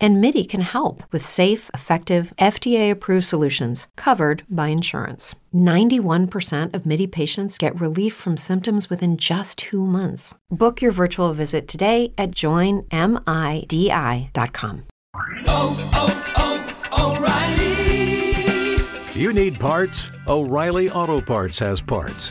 And MIDI can help with safe, effective, FDA approved solutions covered by insurance. 91% of MIDI patients get relief from symptoms within just two months. Book your virtual visit today at joinmidi.com. Oh, oh, oh, O'Reilly! You need parts? O'Reilly Auto Parts has parts.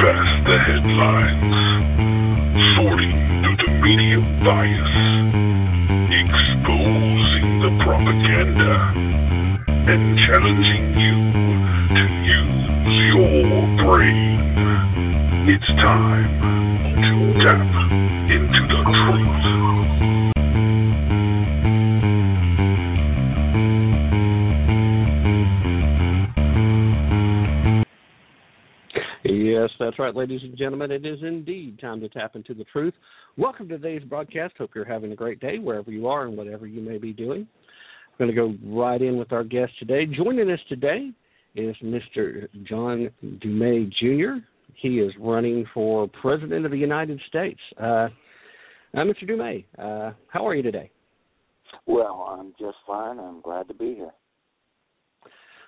Past the headlines, sorting through the media bias, exposing the propaganda, and challenging you to use your brain. It's time to tap into the truth. Yes, that's right, ladies and gentlemen. It is indeed time to tap into the truth. Welcome to today's broadcast. Hope you're having a great day wherever you are and whatever you may be doing. I'm going to go right in with our guest today. Joining us today is Mr. John Dummett Jr. He is running for President of the United States. Uh, uh, Mr. Dummett, uh, how are you today? Well, I'm just fine. I'm glad to be here.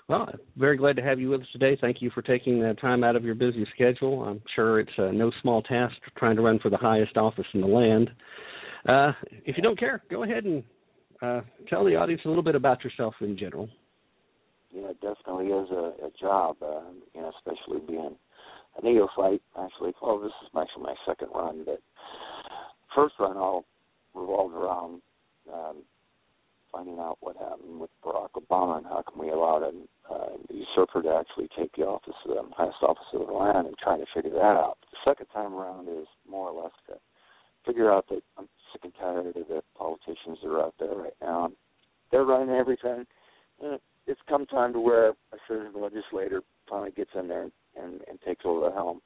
Well, very glad to have you with us today. Thank you for taking the time out of your busy schedule. I'm sure it's uh, no small task trying to run for the highest office in the land. Uh, if you don't care, go ahead and uh, tell the audience a little bit about yourself in general. Yeah, it definitely is a, a job, uh, you know, especially being a neophyte. Actually, well, this is actually my second run, but first run all revolved around um, finding out what happened with Barack Obama and how come we allowed an uh, usurper to actually take the office, of the highest office of the land, and trying to figure that out. The second time around is more or less to figure out that I'm sick and tired of the politicians that are out there right now. They're running everything. And it's come time to where a certain legislator finally gets in there and, and takes over the helm.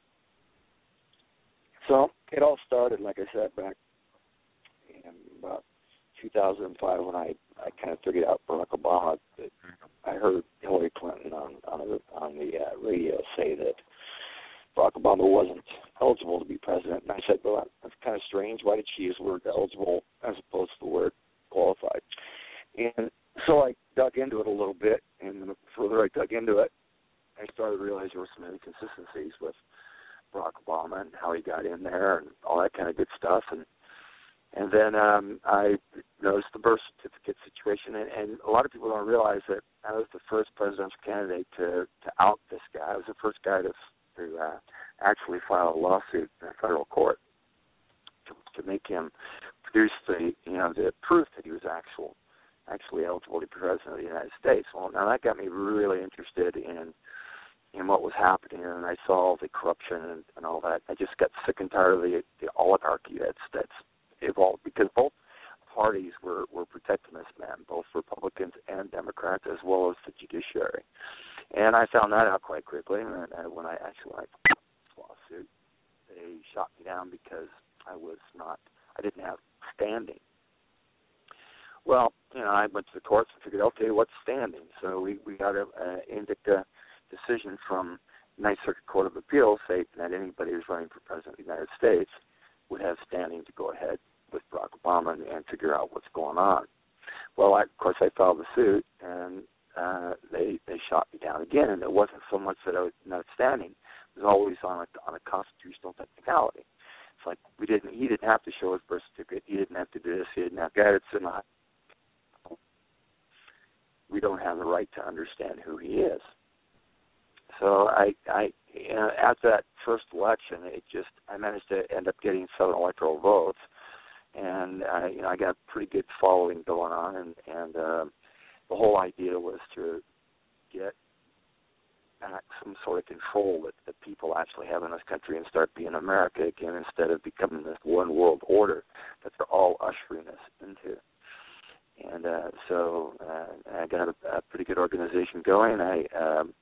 So it all started, like I said, back in about 2005 when I I kind of figured out Barack Obama. That I heard Hillary Clinton on on the on the uh, radio say that Barack Obama wasn't eligible to be president, and I said, well, that's kind of strange. Why did she use the word eligible as opposed to the word qualified? And so I dug into it a little bit, and the further I dug into it, I started to realize there were some inconsistencies with Barack Obama and how he got in there and all that kind of good stuff. And and then um, I noticed the birth certificate situation, and, and a lot of people don't realize that I was the first presidential candidate to to out this guy. I was the first guy to to uh, actually file a lawsuit in a federal court to, to make him produce the you know the proof that he was actual actually eligible to be president of the United States. Well, now that got me really interested in in what was happening, and I saw the corruption and, and all that. I just got sick and tired of the, the oligarchy that's that's evolved because both parties were were protecting this man, both Republicans and Democrats, as well as the judiciary. And I found that out quite quickly. And uh, when I actually I filed this lawsuit, they shot me down because I was not, I didn't have standing. Well, you know, I went to the courts and figured, okay, what's standing? So we we got a, a indica decision from Ninth Circuit Court of Appeals stating that anybody who's running for president of the United States would have standing to go ahead with Barack Obama and, and figure out what's going on. Well, I, of course, I filed the suit, and uh, they they shot me down again. And it wasn't so much that I was not standing; it was always on a on a constitutional technicality. It's like we didn't he didn't have to show his birth certificate, he didn't have to do this, he didn't have to. It's not. We don't have the right to understand who he is. So I I you know, at that first election, it just I managed to end up getting seven electoral votes, and uh, you know I got a pretty good following going on, and and uh, the whole idea was to get back some sort of control that, that people actually have in this country and start being America again instead of becoming this one world order that they're all ushering us into. And uh, so uh, I got a, a pretty good organization going. I um,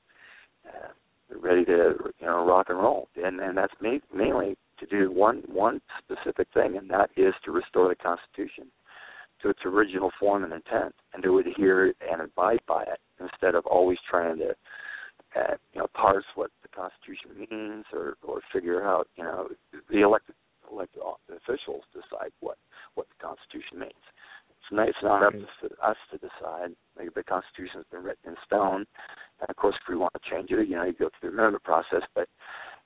uh, ready to you know rock and roll, and and that's ma- mainly to do one one specific thing, and that is to restore the Constitution to its original form and intent, and to adhere and abide by it instead of always trying to uh, you know parse what the Constitution means or or figure out you know the elected elected officials decide what what the Constitution means. It's not, it's not up to us to decide. Like the Constitution has been written in stone, and of course, if we want to change it, you know, you go through the amendment process. But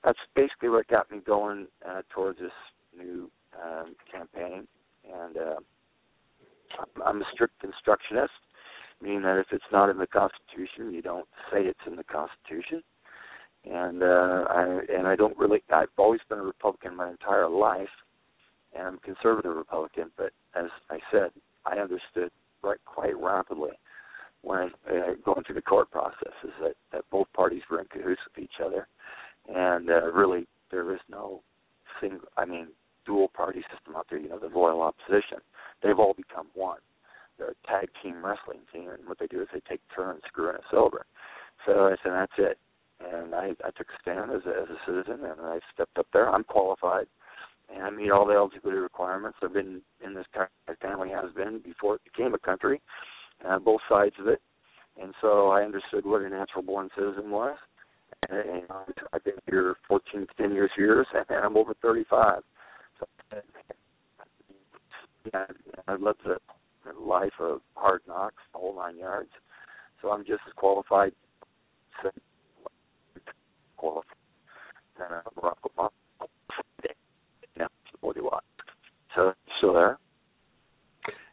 that's basically what got me going uh, towards this new um, campaign. And uh, I'm a strict constructionist, meaning that if it's not in the Constitution, you don't say it's in the Constitution. And uh, I and I don't really. I've always been a Republican my entire life, and I'm a conservative Republican. But as I said, I understood right quite rapidly when uh, going through the court processes that, that both parties were in cahoots with each other, and uh, really there is no single, I mean, dual party system out there. You know, the loyal opposition. They've all become one. They're a tag team wrestling team, and what they do is they take turns screwing us over. So I said, that's it. And I, I took a stand as a, as a citizen, and I stepped up there. I'm qualified and I meet all the eligibility requirements. I've been in this country, my family has been before it became a country, uh, both sides of it, and so I understood what a natural born citizen was. And, and I've been here 14, 10 years years, and I'm over 35. So yeah, I love the life of hard knocks, the whole nine yards. So I'm just as qualified, qualified than uh, Barack Obama forty watts. So still there?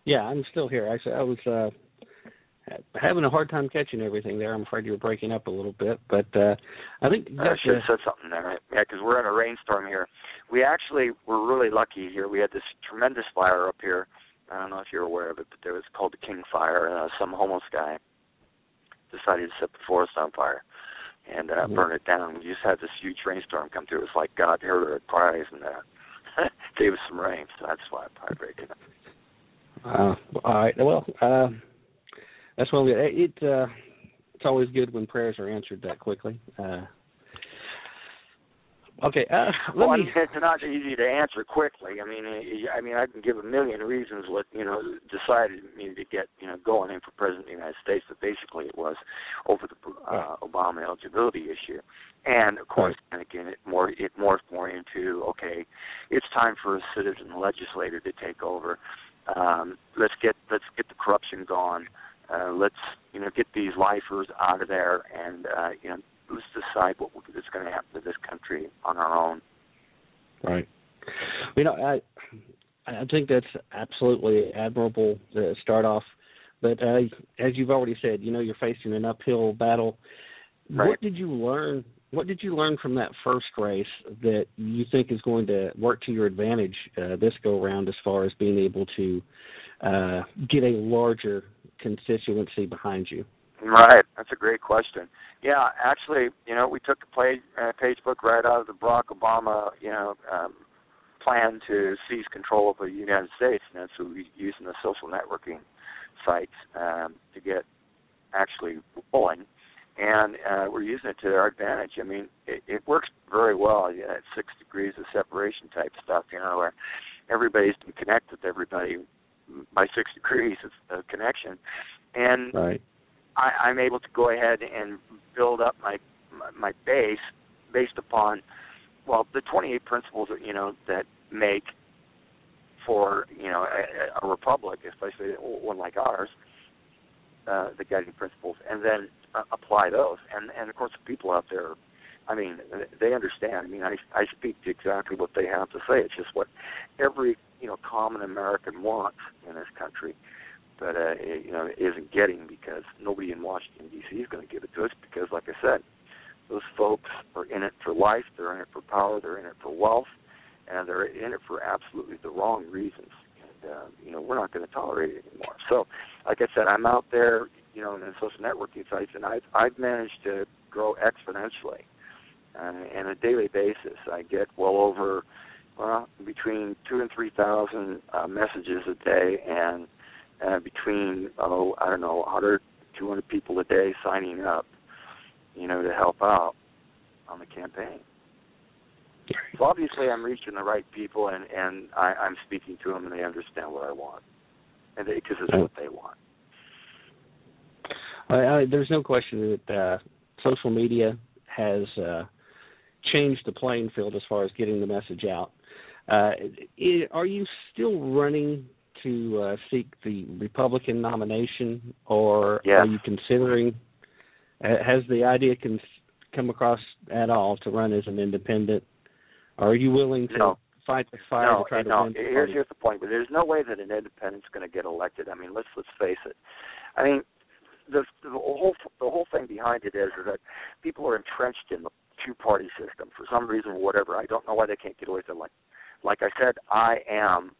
Yeah, I'm still here. Actually, I was uh, having a hard time catching everything there. I'm afraid you were breaking up a little bit, but uh, I think you I should have said something there. Right? Yeah, because we're in a rainstorm here. We actually were really lucky here. We had this tremendous fire up here. I don't know if you're aware of it, but there was called the King Fire. Uh, some homeless guy decided to set the forest on fire and uh, mm-hmm. burn it down. We just had this huge rainstorm come through. It was like God heard our cries and uh, gave us some rain, so that's why I'm probably breaking up. Uh, all right. Well, uh, that's when we. It uh, it's always good when prayers are answered that quickly. Uh, okay. Uh, let well, me. it's not easy to answer quickly. I mean, I mean, I can give a million reasons what you know decided me to get you know going in for president of the United States, but basically it was over the uh, Obama eligibility issue, and of course, and again, it more it morphed more into okay, it's time for a citizen legislator to take over. Um, let's get let's get the corruption gone. Uh, let's you know get these lifers out of there, and uh, you know let's decide what is going to happen to this country on our own. Right. You know, I I think that's absolutely admirable to start off. But uh, as you've already said, you know, you're facing an uphill battle. Right. What did you learn what did you learn from that first race that you think is going to work to your advantage uh, this go around as far as being able to uh, get a larger constituency behind you? Right, that's a great question. Yeah, actually, you know, we took the play, uh, page book right out of the Barack Obama, you know, um, plan to seize control of the United States, and that's what we using the social networking sites um, to get actually rolling and uh, we're using it to our advantage. I mean, it, it works very well. Yeah, it's six degrees of separation type stuff, you know, where everybody's can connect with everybody by six degrees of, of connection, and right. I, I'm able to go ahead and build up my my base based upon well the 28 principles that you know that make for you know a, a republic, especially one like ours, uh, the guiding principles, and then uh, apply those. And and of course, the people out there, I mean, they understand. I mean, I I speak to exactly what they have to say. It's just what every you know common American wants in this country, but uh, it, you know isn't getting because nobody in Washington D.C. is going to give it to us because, like I said, those folks are in it for life, they're in it for power, they're in it for wealth, and they're in it for absolutely the wrong reasons. And uh, you know, we're not going to tolerate it anymore. So, like I said, I'm out there, you know, in the social networking sites, and I've I've managed to grow exponentially. Uh, on a daily basis, I get well over well between two and three thousand uh, messages a day, and uh, between oh I don't know 100 200 people a day signing up, you know, to help out on the campaign. So obviously, I'm reaching the right people, and and I, I'm speaking to them, and they understand what I want, and because it's what they want. I, I, there's no question that uh, social media has uh, changed the playing field as far as getting the message out. Uh, it, are you still running to uh, seek the Republican nomination, or yes. are you considering? Has the idea con- come across at all to run as an independent? Are you willing to no. fight the fire no, to try no. to win? Here's here's the point. But there's no way that an independent's going to get elected. I mean, let's let's face it. I mean, the the whole the whole thing behind it is, is that people are entrenched in the two party system for some reason or whatever. I don't know why they can't get away from it. Like like I said, I am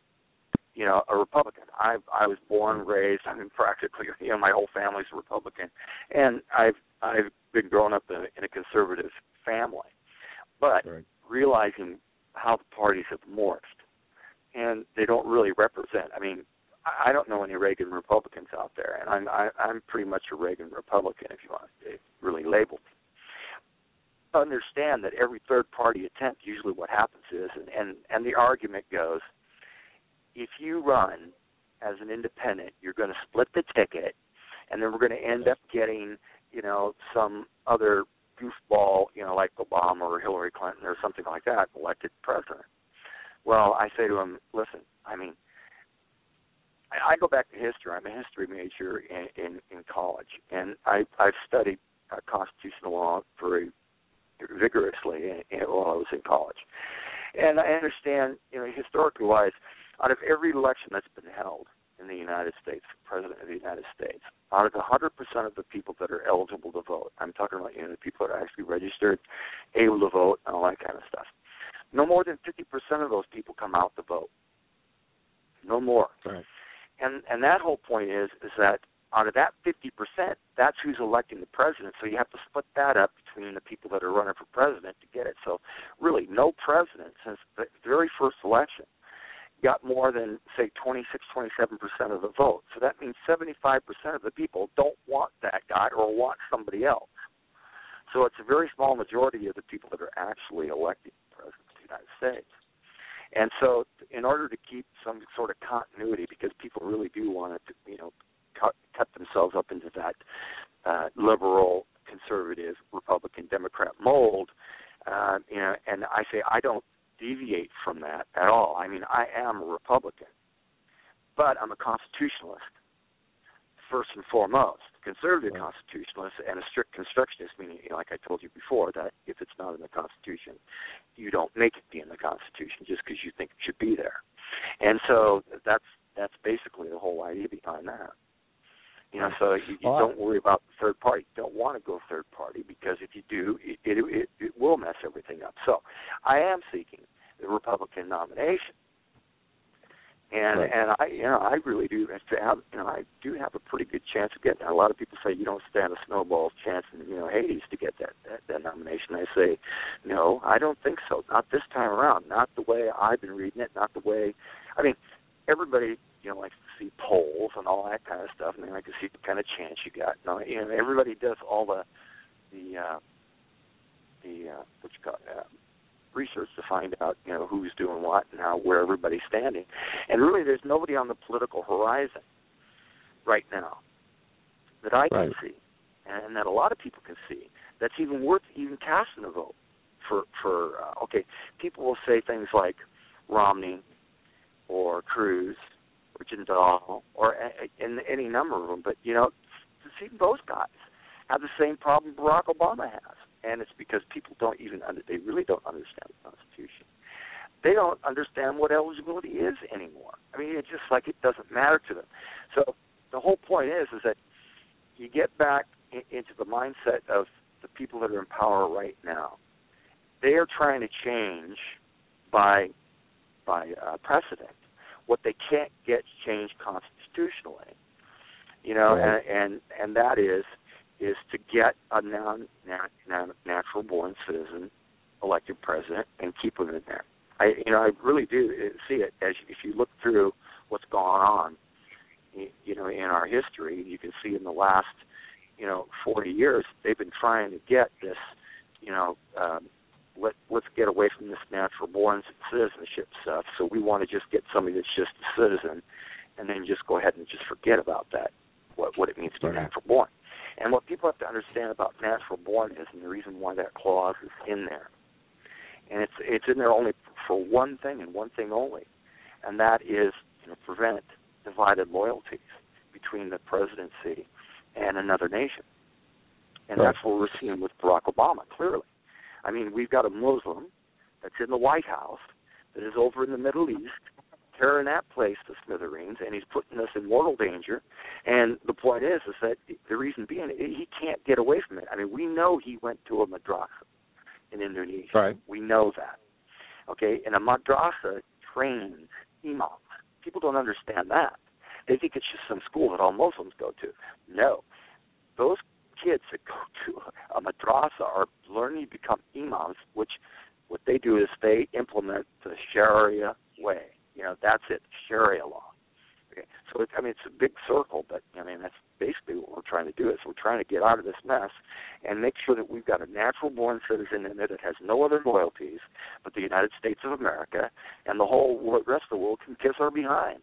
you know, a Republican. I I was born, raised, I mean practically you know, my whole family's a Republican. And I've I've been growing up in a, in a conservative family. But Right. realizing how the parties have morphed and they don't really represent I mean, I I don't know any Reagan Republicans out there and I'm I, I'm pretty much a Reagan Republican if you want to really label me understand that every third party attempt usually what happens is and and, and the argument goes if you run as an independent you're going to split the ticket and then we're going to end up getting you know some other goofball you know like Obama or Hillary Clinton or something like that elected president. Well I say to him listen I mean I, I go back to history. I'm a history major in in, in college and I I've studied uh, constitutional law very vigorously while I was in college. And I understand, you know, historically wise, out of every election that's been held in the United States for president of the United States, out of 100% of the people that are eligible to vote, I'm talking about, you know, the people that are actually registered, able to vote, and all that kind of stuff. No more than 50% of those people come out to vote. No more. Right. And and that whole point is is that out of that 50%, that's who's electing the president. So you have to split that up between the people that are running for president to get it. So really, no president since the very first election got more than say 26, 27 percent of the vote. So that means 75 percent of the people don't want that guy or want somebody else. So it's a very small majority of the people that are actually electing the president of the United States. And so, in order to keep some sort of continuity, because people really do want it to, you know, cut, cut themselves up into that uh, liberal, conservative, Republican, Democrat mold. Uh, you know, and I say I don't deviate from that at all. I mean, I am a Republican, but I'm a constitutionalist first and foremost. Conservative Right. constitutionalist and a strict constructionist, meaning, like I told you before, that if it's not in the Constitution, you don't make it be in the Constitution just because you think it should be there. And so that's that's basically the whole idea behind that. You know, so you, you don't worry about the third party. You don't want to go third party because if you do, it, it it it will mess everything up. So, I am seeking the Republican nomination, and Right. and I you know I really do have you know I do have a pretty good chance of getting. That. A lot of people say you don't stand a snowball's chance in you know Hades to get that that, that nomination. I say, no, I don't think so. Not this time around. Not the way I've been reading it. Not the way. I mean, everybody you know likes to see polls and all that kind of stuff, and they like to see what kind of chance you got. No, you know everybody does all the the uh, the uh, what you call it, uh, research to find out you know who's doing what and how where everybody's standing, and really there's nobody on the political horizon right now that I can Right. see, and that a lot of people can see that's even worth even casting a vote for for uh, okay people will say things like Romney or Cruz or Jindal or in any number of them. But you know, see those guys have the same problem Barack Obama has, and it's because people don't even under, they really don't understand the Constitution. They don't understand what eligibility is anymore. I mean, it's just like it doesn't matter to them. So the whole point is is that you get back in, into the mindset of the people that are in power right now. They are trying to change by by uh, precedent what they can't get changed constitutionally. You know, Right. and, and and that is is to get a non, natural born citizen elected president and keep him in there. I you know I really do see it as if you look through what's gone on, you know, in our history. You can see in the last you know 40 years they've been trying to get this you know um, let let's get away from this natural born citizenship stuff. So we want to just get somebody that's just a citizen, and then just go ahead and just forget about that what what it means to be Right. natural born. And what people have to understand about natural born is, and the reason why that clause is in there, and it's it's in there only for one thing and one thing only, and that is to prevent divided loyalties between the presidency and another nation. And Right. that's what we're seeing with Barack Obama, clearly. I mean, we've got a Muslim that's in the White House that is over in the Middle East tearing that place to smithereens, and he's putting us in mortal danger. And the point is, is that the reason being, he can't get away from it. I mean, we know he went to a madrasa in Indonesia. Right. We know that. Okay, and a madrasa trains imams. People don't understand that. They think it's just some school that all Muslims go to. No, those kids that go to a madrasa are learning to become imams, which what they do is they implement the Sharia way. You know, that's it, Sharia law. Okay, so it's, I mean, it's a big circle, but I mean, that's basically what we're trying to do. Is we're trying to get out of this mess and make sure that we've got a natural-born citizen in there that has no other loyalties but the United States of America, and the whole rest of the world can kiss our behind.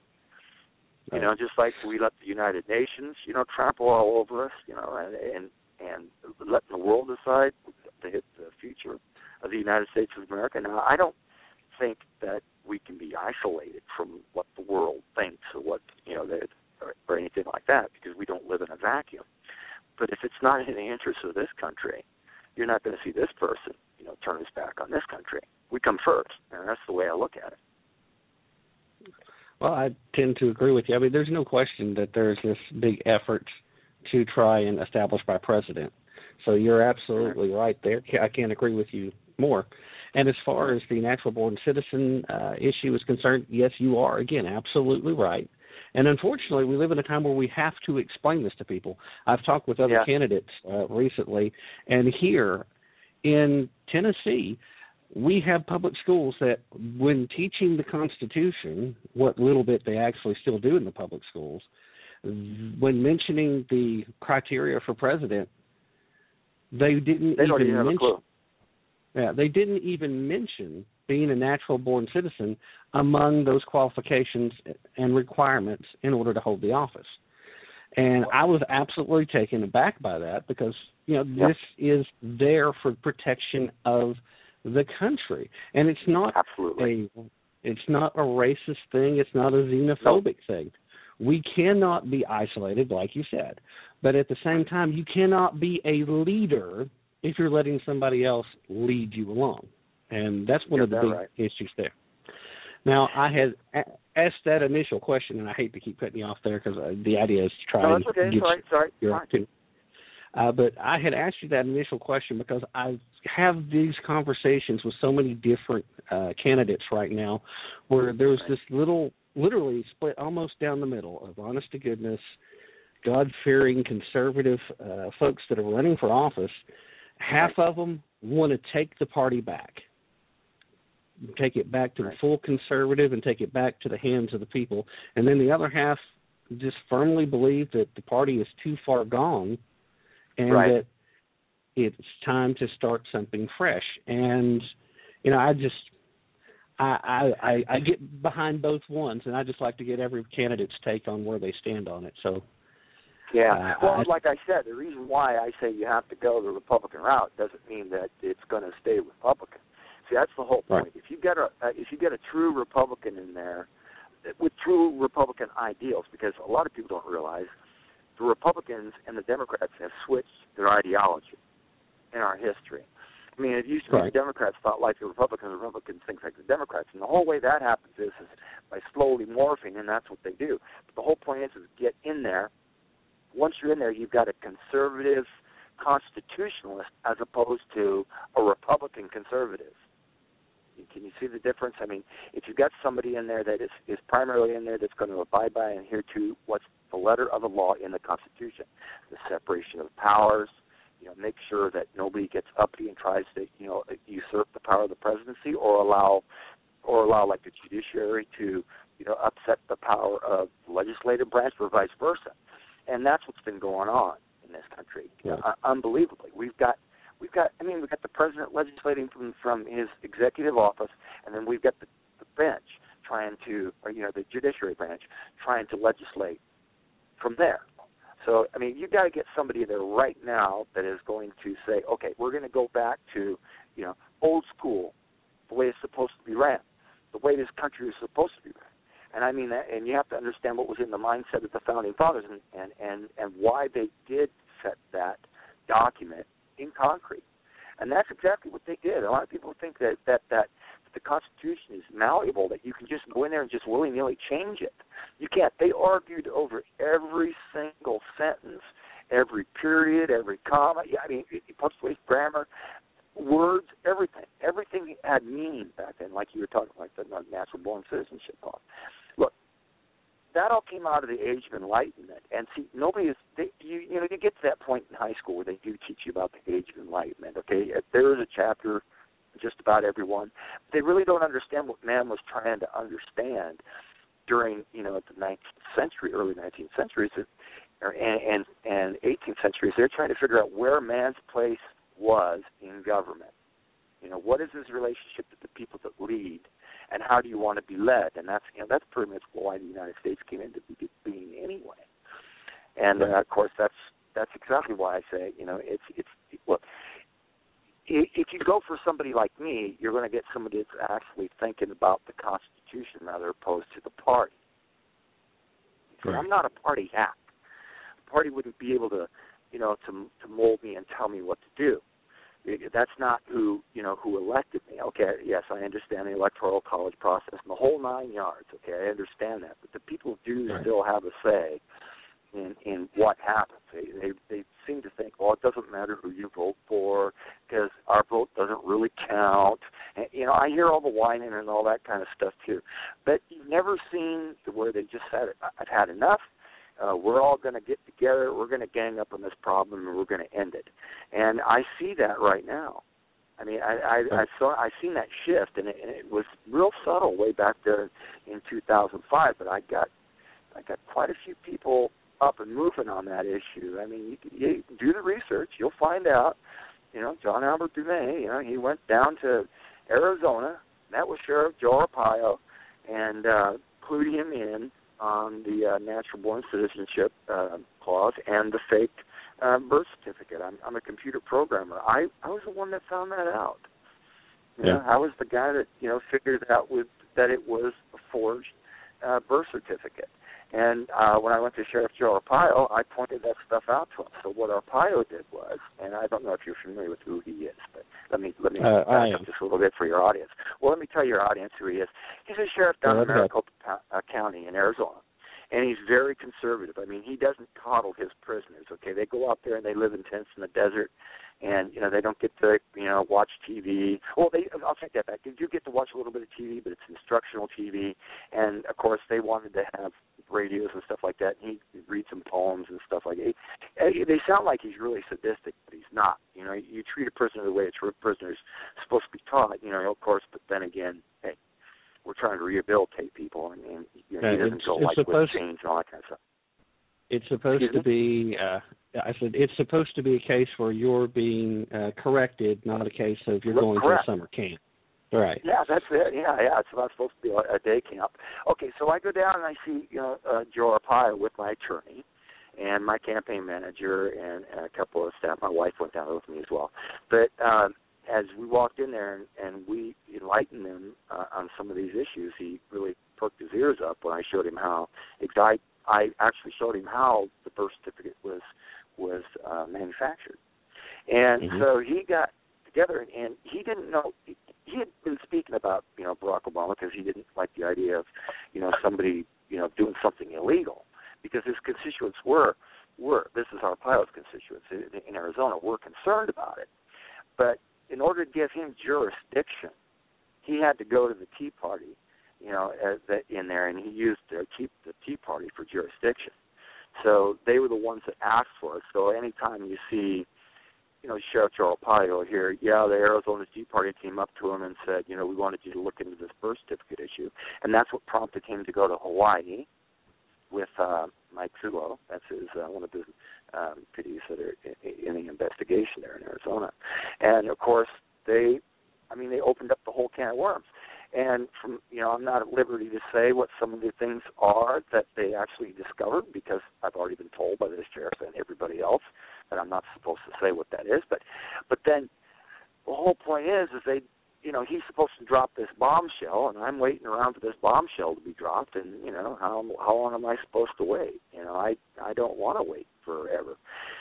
You know, just like we let the United Nations, you know, trample all over us, you know, and and, and letting the world decide the, the future of the United States of America. Now, I don't think that we can be isolated from what the world thinks or what you know that or, or anything like that because we don't live in a vacuum. But if it's not in the interest of this country, you're not going to see this person, you know, turn his back on this country. We come first, and that's the way I look at it. Well, I tend to agree with you. I mean, there's no question that there's this big effort to try and establish by president. So you're absolutely right there. I can't agree with you more. And as far as the natural born citizen uh, issue is concerned, yes, you are again absolutely right. And unfortunately, we live in a time where we have to explain this to people. I've talked with other Yeah. candidates uh, recently, and here in Tennessee, we have public schools that, when teaching the Constitution, what little bit they actually still do in the public schools, when mentioning the criteria for president, they didn't They even even have a mention. Yeah, they didn't even mention being a natural born citizen among those qualifications and requirements in order to hold the office. And I was absolutely taken aback by that because, you know, Yep. this is there for protection of the country. And it's not Absolutely. a it's not a racist thing, it's not a xenophobic thing. We cannot be isolated, like you said. But at the same time, you cannot be a leader if you're letting somebody else lead you along. And that's one Get of the big right. issues there. Now, I had asked that initial question, and I hate to keep cutting you off there because uh, the idea is to try No, and okay. get Sorry, sorry. your opportunity. Uh, but I had asked you that initial question because I have these conversations with so many different uh, candidates right now, where there's this little, literally split almost down the middle of honest to goodness, God fearing conservative uh, folks that are running for office. Half of them want to take the party back, take it back to the full conservative, and take it back to the hands of the people, and then the other half just firmly believe that the party is too far gone and Right. that it's time to start something fresh. And you know, I just I, I I get behind both ones, and I just like to get every candidate's take on where they stand on it. So Yeah. Uh, well, like I said, the reason why I say you have to go the Republican route doesn't mean that it's going to stay Republican. See, that's the whole point. Right. If you get a uh, if you get a true Republican in there with true Republican ideals, because a lot of people don't realize the Republicans and the Democrats have switched their ideology in our history. I mean, it used to be Right. the Democrats thought like the Republicans, the Republicans think like the Democrats, and the whole way that happens is, is by slowly morphing, and that's what they do. But the whole point is, is get in there. Once you're in there, you've got a conservative constitutionalist as opposed to a Republican conservative. Can you see the difference? I mean, if you've got somebody in there that is, is primarily in there that's going to abide by and adhere to what's the letter of the law in the Constitution, the separation of powers, you know, make sure that nobody gets uppity and tries to, you know, usurp the power of the presidency or allow or allow like the judiciary to, you know, upset the power of the legislative branch or vice versa. And that's what's been going on in this country. Yeah. Uh, unbelievably. We've got we've got I mean we've got the president legislating from from his executive office and then we've got the, the bench trying to or you know the judiciary branch trying to legislate from there. So I mean, you've got to get somebody there right now that is going to say, okay, we're going to go back to you know old school, the way it's supposed to be ran, the way this country is supposed to be ran. And I mean that, and you have to understand what was in the mindset of the founding fathers and and and, and why they did set that document in concrete. And that's exactly what they did. A lot of people think that that that the Constitution is malleable, that you can just go in there and just willy nilly change it. You can't. They argued over every single sentence, every period, every comma. Yeah, I mean, punctuation, grammar, words, everything. Everything had meaning back then, like you were talking, like the natural born citizenship law. That all came out of the age of enlightenment. And see, nobody is. They, you you know, you get to that point in high school where they do teach you about the age of enlightenment. Okay, there is a chapter just about everyone. They really don't understand what man was trying to understand during, you know, the 19th century, early 19th centuries, and, and and 18th centuries. They're trying to figure out where man's place was in government. You know, what is his relationship to the people that lead, and how do you want to be led? And that's you know that's pretty much why the United States came into being anyway. And uh, of course, that's that's exactly why I say you know it's it's look if you go for somebody like me, you're going to get somebody that's actually thinking about the Constitution rather opposed to the party. Right. I'm not a party hack. The party wouldn't be able to, you know, to to mold me and tell me what to do. That's not who you know who elected me. Okay, yes, I understand the electoral college process and the whole nine yards. Okay, I understand that, but the people do right. still have a say in in what happens. They, they they seem to think, well, it doesn't matter who you vote for because our vote doesn't really count. And, you know, I hear all the whining and all that kind of stuff too, but you've never seen where they just said, "I've had enough." Uh, we're all going to get together. We're going to gang up on this problem, and we're going to end it. And I see that right now. I mean, I I, I saw I seen that shift, and it, and it was real subtle way back there in 2005. But I got I got quite a few people up and moving on that issue. I mean, you, you do the research, you'll find out. You know, John Albert Dummett, you know, he went down to Arizona, met with Sheriff Joe Arpaio, and uh, clued him in on the uh, natural born citizenship uh, clause and the fake uh, birth certificate. I'm, I'm a computer programmer. I I was the one that found that out. You yeah. know, I was the guy that you know figured out with that it was a forged uh, birth certificate. And uh, when I went to Sheriff Joe Arpaio, I pointed that stuff out to him. So what Arpaio did was, and I don't know if you're familiar with who he is, but let me let me uh, back up just a little bit for your audience. Well, let me tell your audience who he is. He's a sheriff down in Maricopa uh, County in Arizona, and he's very conservative. I mean, he doesn't coddle his prisoners. Okay, they go out there and they live in tents in the desert, and you know they don't get to you know watch TV. Well, they I'll take that back. They do get to watch a little bit of TV, but it's instructional TV, and of course they wanted to have radios and stuff like that. And he reads some poems and stuff like that. They sound like he's really sadistic, but he's not. You know, you treat a prisoner the way a prisoner is supposed to be taught. You know, of course, but then again, hey, we're trying to rehabilitate people, and, and you know, he doesn't go like with change and all that kind of stuff. It's supposed Excuse to be. Uh, I said it's supposed to be a case where you're being uh, corrected, not a case of you're going Correct. to a summer camp. Right. Yeah, that's it. Yeah, yeah. It's not supposed to be a, a day camp. Okay, so I go down and I see you know uh, Joe Arpaio with my attorney and my campaign manager and, and a couple of staff. My wife went down with me as well. But um, as we walked in there and, and we enlightened him uh, on some of these issues, he really perked his ears up when I showed him how. I, I actually showed him how the birth certificate was was uh, manufactured, and mm-hmm. so he got together and, and he didn't know he had been speaking about you know Barack Obama because he didn't like the idea of you know somebody you know doing something illegal because his constituents were we're this is Arpaio's constituency in Arizona. We're concerned about it, but in order to give him jurisdiction, he had to go to the Tea Party, you know, uh, as that in there, and he used to keep the Tea Party for jurisdiction. So they were the ones that asked for it. So anytime you see, you know, Sheriff Joe Arpaio here, yeah, the Arizona Tea Party came up to him and said, you know, we wanted you to look into this birth certificate issue, and that's what prompted him to go to Hawaii with uh, Mike Zullo. That's his uh, one of his um, PDs that are in, in the investigation there in Arizona, and of course they, I mean, they opened up the whole can of worms. And from you know, I'm not at liberty to say what some of the things are that they actually discovered because I've already been told by the sheriff and everybody else that I'm not supposed to say what that is. But but then the whole point is is they you know he's supposed to drop this bombshell and I'm waiting around for this bombshell to be dropped and you know how how long am I supposed to wait? You know I I don't want to wait forever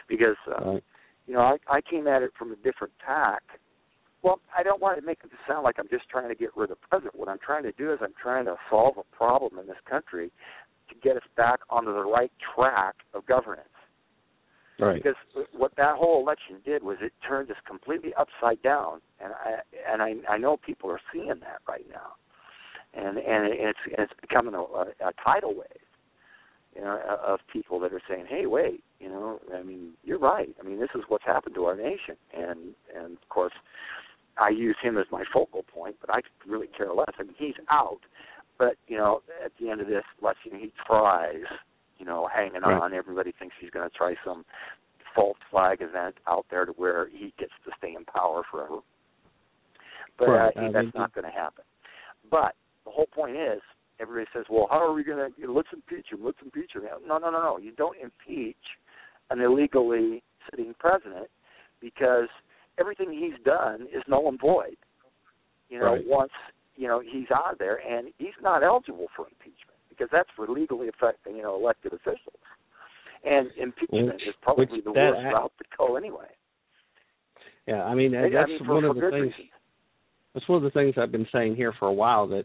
because uh, right. you know I I came at it from a different tack well, I don't want to make it sound like I'm just trying to get rid of the president. What I'm trying to do is I'm trying to solve a problem in this country to get us back onto the right track of governance. Right. Because what that whole election did was it turned us completely upside down, and I and I I know people are seeing that right now, and and it's it's becoming a, a, a tidal wave, you know, of people that are saying, hey, wait, you know, I mean, you're right. I mean, this is what's happened to our nation, and and of course, I use him as my focal point, but I could really care less. I mean, he's out, but you know, at the end of this election, he tries, you know, hanging right. on. Everybody thinks he's going to try some false flag event out there to where he gets to stay in power forever. But right. uh, that's not going to happen. But the whole point is, everybody says, "Well, how are we going to you know, let's impeach him? Let's impeach him." No, no, no, no. You don't impeach an illegally sitting president because everything he's done is null and void. You know, right. once you know he's out of there, and he's not eligible for impeachment because that's for legally affecting you know elected officials. And impeachment which, is probably the worst act, route to go anyway. Yeah, I mean that's I mean, for, one of the things. Reasons. That's one of the things I've been saying here for a while that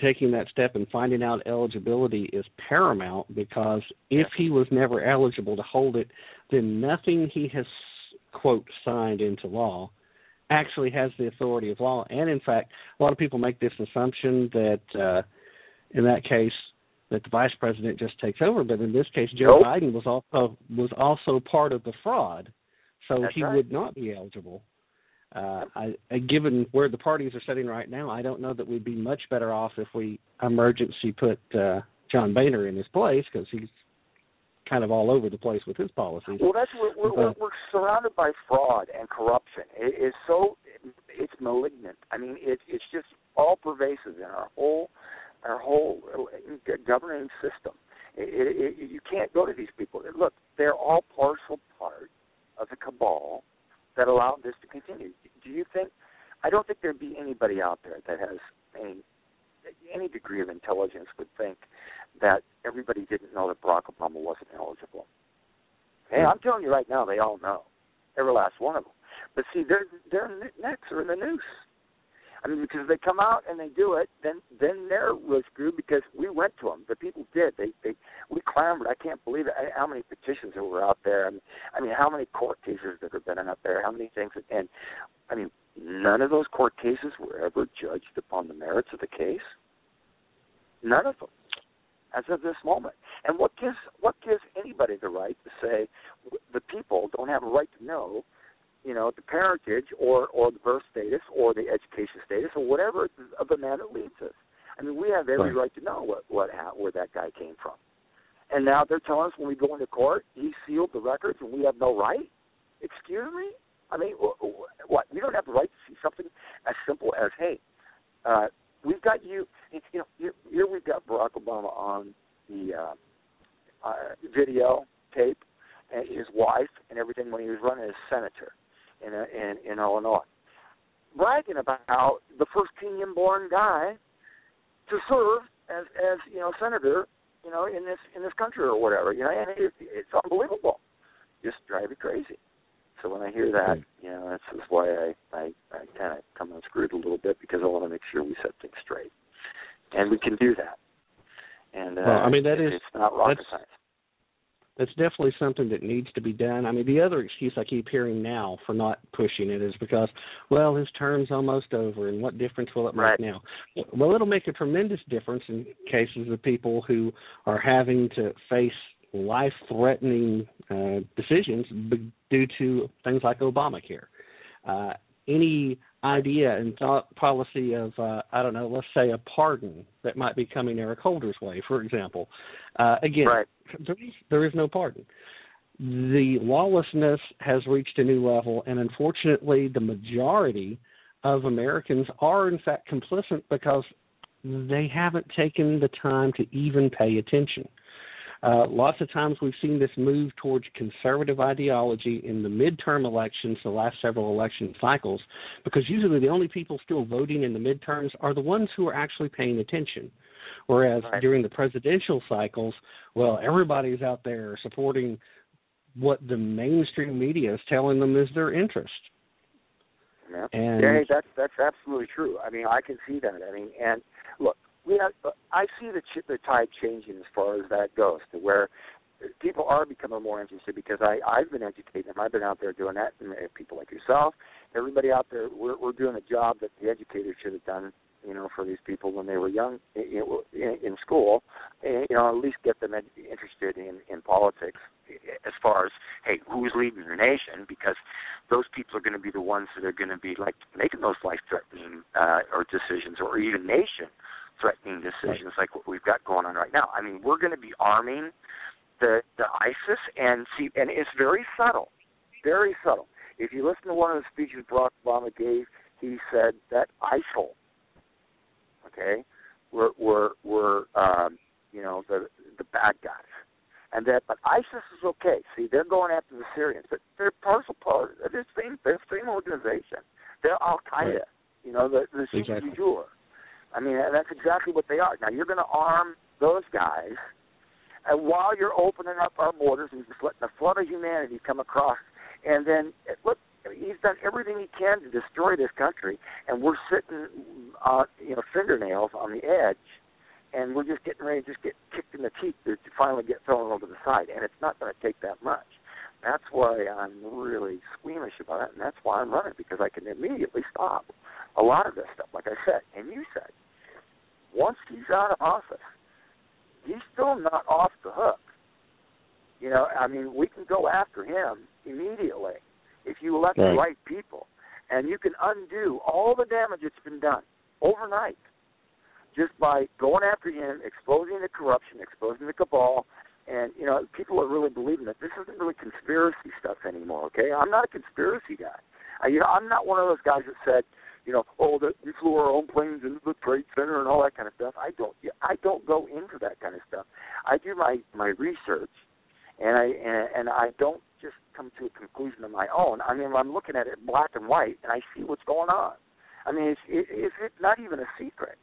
taking that step and finding out eligibility is paramount because if he was never eligible to hold it, then nothing he has quote signed into law actually has the authority of law. And in fact, a lot of people make this assumption that uh, in that case that the vice president just takes over, but in this case, Joe nope. Biden was also was also part of the fraud, so That's he right. would not be eligible. Uh, I, I, given where the parties are sitting right now, I don't know that we'd be much better off if we emergency put uh, John Boehner in his place because he's kind of all over the place with his policies. Well, that's we're we're, we're, we're surrounded by fraud and corruption. It is so it's malignant. I mean, it, it's just all pervasive in our whole our whole uh, governing system. It, it, it, you can't go to these people. Look, they're all partial part of the cabal that allowed this to continue. Do you think? I don't think there'd be anybody out there that has any any degree of intelligence would think that everybody didn't know that Barack Obama wasn't eligible. Hey, hmm. I'm telling you right now, they all know, every last one of them. But see, their their necks are in the noose. I mean, because they come out and they do it, then then they're really screwed because we went to them. The people did. They they we clamored. I can't believe it. How many petitions that were out there? I mean, I mean, how many court cases that have been out there? How many things? And I mean, none of those court cases were ever judged upon the merits of the case. None of them, as of this moment. And what gives what gives anybody the right to say the people don't have a right to know, you know, the parentage or or the birth status or the education status or whatever of the man that leads us? I mean, we have every right, right to know what what how, where that guy came from. And now they're telling us when we go into court, he sealed the records and we have no right. Excuse me. I mean, what? We don't have the right to see something as simple as, hey, uh, we've got you. You know, here we've got Barack Obama on the uh, uh, video tape, and his wife and everything when he was running as senator in uh, in, in Illinois, bragging about the first Kenyan-born guy to serve as as you know senator, you know, in this in this country or whatever. You know, and it, it's unbelievable. Just drive you crazy. So when I hear that, you know, this is why I I, I kind of come unscrewed a little bit because I want to make sure we set things straight, and we can do that. And uh, well, I mean that is it's not rocket that's, science. It's definitely something that needs to be done. I mean, the other excuse I keep hearing now for not pushing it is because, well, his term's almost over, and what difference will it make Right. now? Well, it'll make a tremendous difference in cases of people who are having to face life-threatening uh, decisions due to things like Obamacare. Uh, any idea and thought policy of uh, I don't know, let's say a pardon that might be coming Eric Holder's way, for example. Uh, again, Right. there is, there is no pardon. The lawlessness has reached a new level, and unfortunately, the majority of Americans are in fact complicit because they haven't taken the time to even pay attention. Uh, lots of times we've seen this move towards conservative ideology in the midterm elections, the last several election cycles, because usually the only people still voting in the midterms are the ones who are actually paying attention. Whereas Right. during the presidential cycles, well, everybody's out there supporting what the mainstream media is telling them is their interest. Yeah. And yeah, that's that's absolutely true. I mean, I can see that. I mean, and look, we have, I see the the tide changing as far as that goes to where people are becoming more interested because I I've been educating them. I've been out there doing that, and uh, people like yourself, everybody out there, we're we're doing a job that the educators should have done. You know, for these people when they were young in, in, in school, and, you know, at least get them ed- interested in in politics as far as hey, who's leading the nation? Because those people are going to be the ones that are going to be like making those life-threatening uh, or decisions, or even nation-threatening decisions, like what we've got going on right now. I mean, we're going to be arming the the ISIS, and see, and it's very subtle, very subtle. If you listen to one of the speeches Barack Obama gave, he said that ISIL, okay, were were were um, you know the the bad guys and that but ISIS is okay. See, they're going after the Syrians, but they're partial part of the same the same organization. They're Al Qaeda, Right. you know, the the Exactly. exactly. I mean, that's exactly what they are. Now you're going to arm those guys, and while you're opening up our borders and just letting a flood of humanity come across, and then look, he's done everything he can to destroy this country, and we're sitting, uh, you know, fingernails on the edge and we're just getting ready to just get kicked in the teeth to, to finally get thrown over the side, and it's not going to take that much. That's why I'm really squeamish about it, and that's why I'm running because I can immediately stop a lot of this stuff. Like I said, and you said, once he's out of office, he's still not off the hook. You know, I mean, we can go after him immediately if you elect the Right. right people, and you can undo all the damage that's been done overnight just by going after him, exposing the corruption, exposing the cabal, and you know people are really believing that this isn't really conspiracy stuff anymore. Okay, I'm not a conspiracy guy. I, you know, I'm not one of those guys that said, you know, oh, that we flew our own planes into the trade center and all that kind of stuff. I don't, I don't go into that kind of stuff. I do my my research, and I and, and I don't just come to a conclusion of my own. I mean, I'm looking at it black and white, and I see what's going on. I mean, it's it, not even a secret.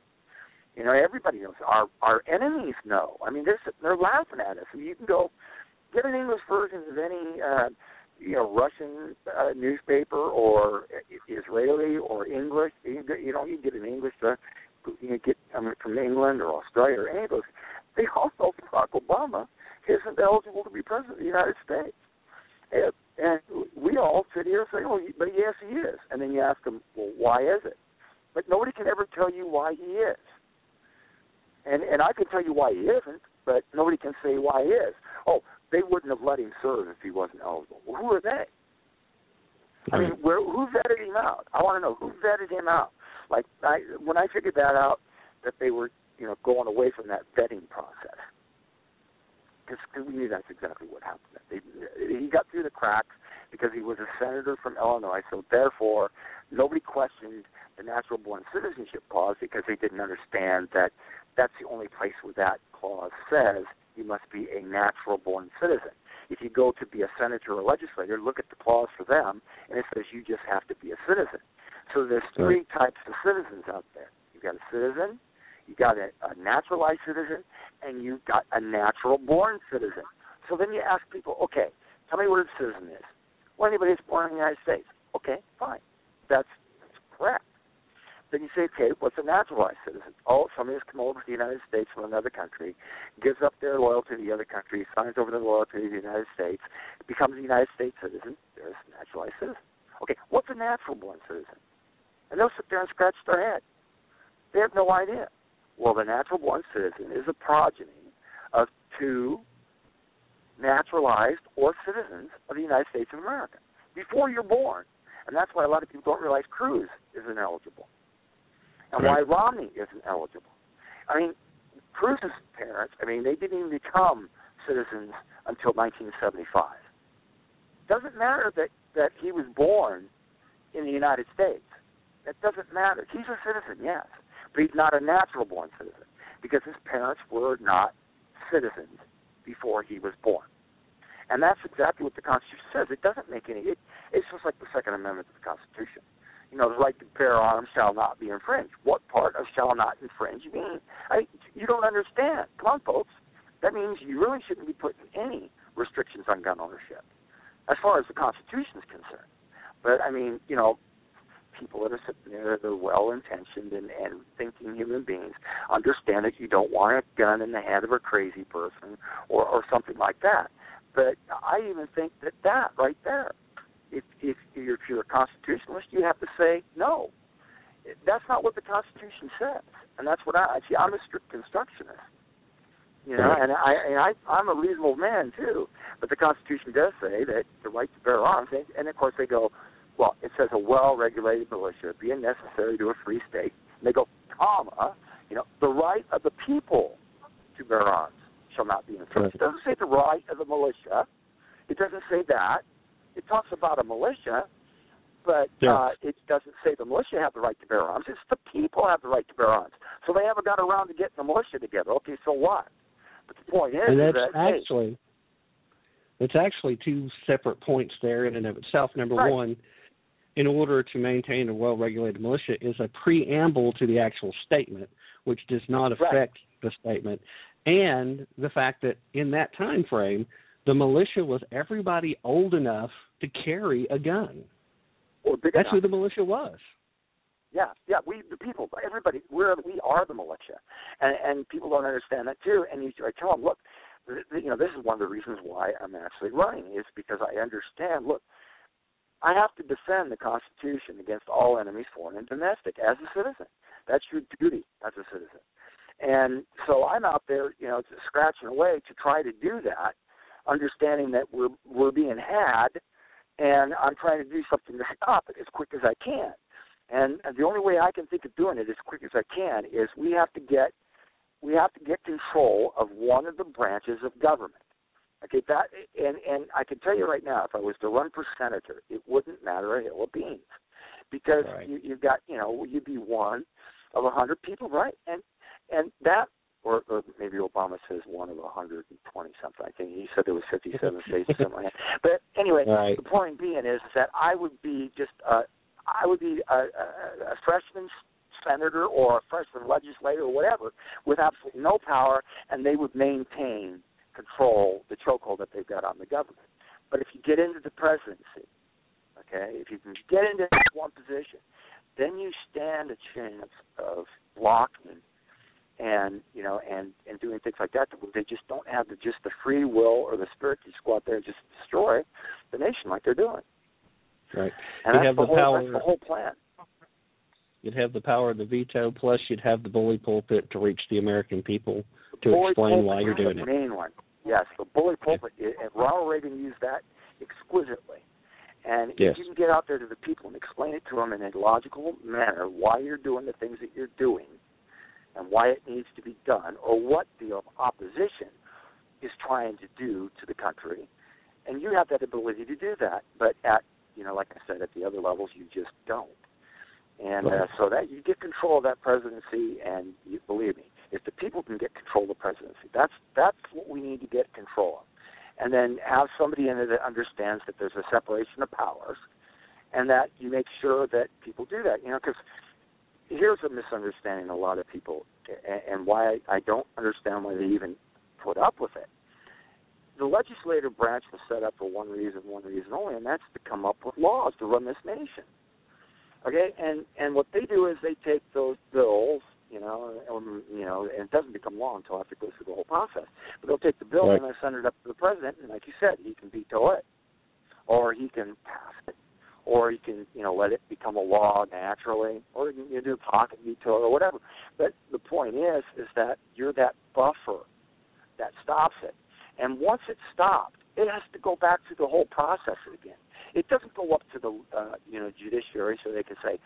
You know, everybody knows. Our our enemies know. I mean, they're they're laughing at us. You can go get an English version of any uh, you know Russian uh, newspaper or Israeli or English. You, know, you get an English. Uh, you get I mean, from England or Australia or any of those. They all know Barack Obama isn't eligible to be president of the United States. And, and we all sit here and say, "Oh, but yes, he is." And then you ask them, "Well, why is it?" But nobody can ever tell you why he is and and I can tell you why he isn't, but nobody can say why he is. Oh, they wouldn't have let him serve if he wasn't eligible. Well, who are they? I mean, where who vetted him out? I want to know who vetted him out. Like I, when I figured that out, that they were you know going away from that vetting process, because we knew that's exactly what happened. They, he got through the cracks because he was a senator from Illinois, so therefore nobody questioned the natural born citizenship clause because they didn't understand that that's the only place where that clause says you must be a natural born citizen. If you go to be a senator or legislator, look at the clause for them, and it says you just have to be a citizen. So there's three types of citizens out there. You've got a citizen, you got a, a naturalized citizen, and you've got a natural born citizen. So then you ask people, okay, tell me what a citizen is. Well, anybody that's born in the United States. Okay, fine. That's, that's correct. Then you say, okay, what's a naturalized citizen? Oh, somebody has come over to the United States from another country, gives up their loyalty to the other country, signs over their loyalty to the United States, becomes a United States citizen. There's a naturalized citizen. Okay, what's a natural born citizen? And they'll sit there and scratch their head. They have no idea. Well, the natural born citizen is a progeny of two naturalized or citizens of the United States of America before you're born. And that's why a lot of people don't realize Cruz is ineligible and Right. why Romney isn't eligible. I mean, Cruz's parents, I mean, they didn't even become citizens until 1975. Doesn't matter that, that he was born in the United States. That doesn't matter. He's a citizen, yes, but he's not a natural born citizen because his parents were not citizens before he was born. And that's exactly what the Constitution says. It doesn't make any. It, it's just like the Second Amendment to the Constitution. You know, the right to bear arms shall not be infringed. What part of shall not infringe mean? I, you don't understand. Come on, folks. That means you really shouldn't be putting any restrictions on gun ownership, as far as the Constitution is concerned. But I mean, you know, people that are sitting there, they're well intentioned and, and thinking human beings, understand that you don't want a gun in the hand of a crazy person or, or something like that. But I even think that that right there, if if you're, if you're a constitutionalist, you have to say no. That's not what the Constitution says, and that's what I see. I'm a strict constructionist, you know, and I and I I'm a reasonable man too. But the Constitution does say that the right to bear arms, and, and of course they go, well, it says a well-regulated militia being necessary to a free state. And they go, comma, you know, the right of the people to bear arms shall not be infringed. It doesn't say the right of the militia. It doesn't say that. It talks about a militia, but Yeah. uh, it doesn't say the militia have the right to bear arms. It's the people have the right to bear arms. So they haven't got around to getting the militia together. Okay, so what? But the point is, and is that's that hey, actually it's actually two separate points there in and of itself. Number Right. one, in order to maintain a well-regulated militia, is a preamble to the actual statement, which does not Right. affect the statement, and the fact that in that time frame, the militia was everybody old enough to carry a gun. or big That's enough. who the militia was. Yeah, yeah. We the people, everybody, we're we are the militia, and and people don't understand that too. And you, I tell them, look, th- th- you know, this is one of the reasons why I'm actually running is because I understand. Look, I have to defend the Constitution against all enemies, foreign and domestic, as a citizen. That's your duty as a citizen. And so I'm out there, you know, scratching away to try to do that, understanding that we're we're being had, and I'm trying to do something to stop it as quick as I can. And the only way I can think of doing it as quick as I can is we have to get we have to get control of one of the branches of government. Okay, that and and I can tell you right now, if I was to run for senator, it wouldn't matter a hill of beans, because Right. you, you've got you know you'd be one of a hundred people, right? And and that or, or maybe Obama says one of a hundred and twenty something. I think he said there was fifty seven states or something like that. But anyway, Right. the point being is that I would be just uh, I would be a, a, a freshman senator or a freshman legislator or whatever with absolutely no power, and they would maintain control the chokehold that they've got on the government. But if you get into the presidency, okay, if you can get into one position, then you stand a chance of blocking and you know and and doing things like that. They just don't have the just the free will or the spirit to just go out there and just destroy the nation like they're doing. Right. And you that's have the the whole power. that's the whole plan. You'd have the power of the veto, plus you'd have the bully pulpit to reach the American people to bully explain why you're doing the it. main one. Yes, the bully pulpit, i- and Ronald Reagan used that exquisitely. And Yes. if you can get out there to the people and explain it to them in a logical manner why you're doing the things that you're doing and why it needs to be done, or what the opposition is trying to do to the country, and you have that ability to do that. But at you know, like I said, at the other levels, you just don't. And uh, so that you get control of that presidency, and you, believe me, if the people can get control of the presidency, that's that's what we need to get control of. And then have somebody in it that understands that there's a separation of powers, and that you make sure that people do that. You know, because here's a misunderstanding a lot of people, and, why I don't understand why they even put up with it. The legislative branch was set up for one reason, one reason only, and that's to come up with laws to run this nation. Okay, and and what they do is they take those bills, you know, and, you know, and it doesn't become law until after it goes through the whole process. But they'll take the bill Right. and they send it up to the president, and like you said, he can veto it, or he can pass it, or he can, you know, let it become a law naturally, or you can do pocket veto or whatever. But the point is, is that you're that buffer that stops it, and once it's stopped, it has to go back through the whole process again. It doesn't go up to the uh, you know judiciary so they can say,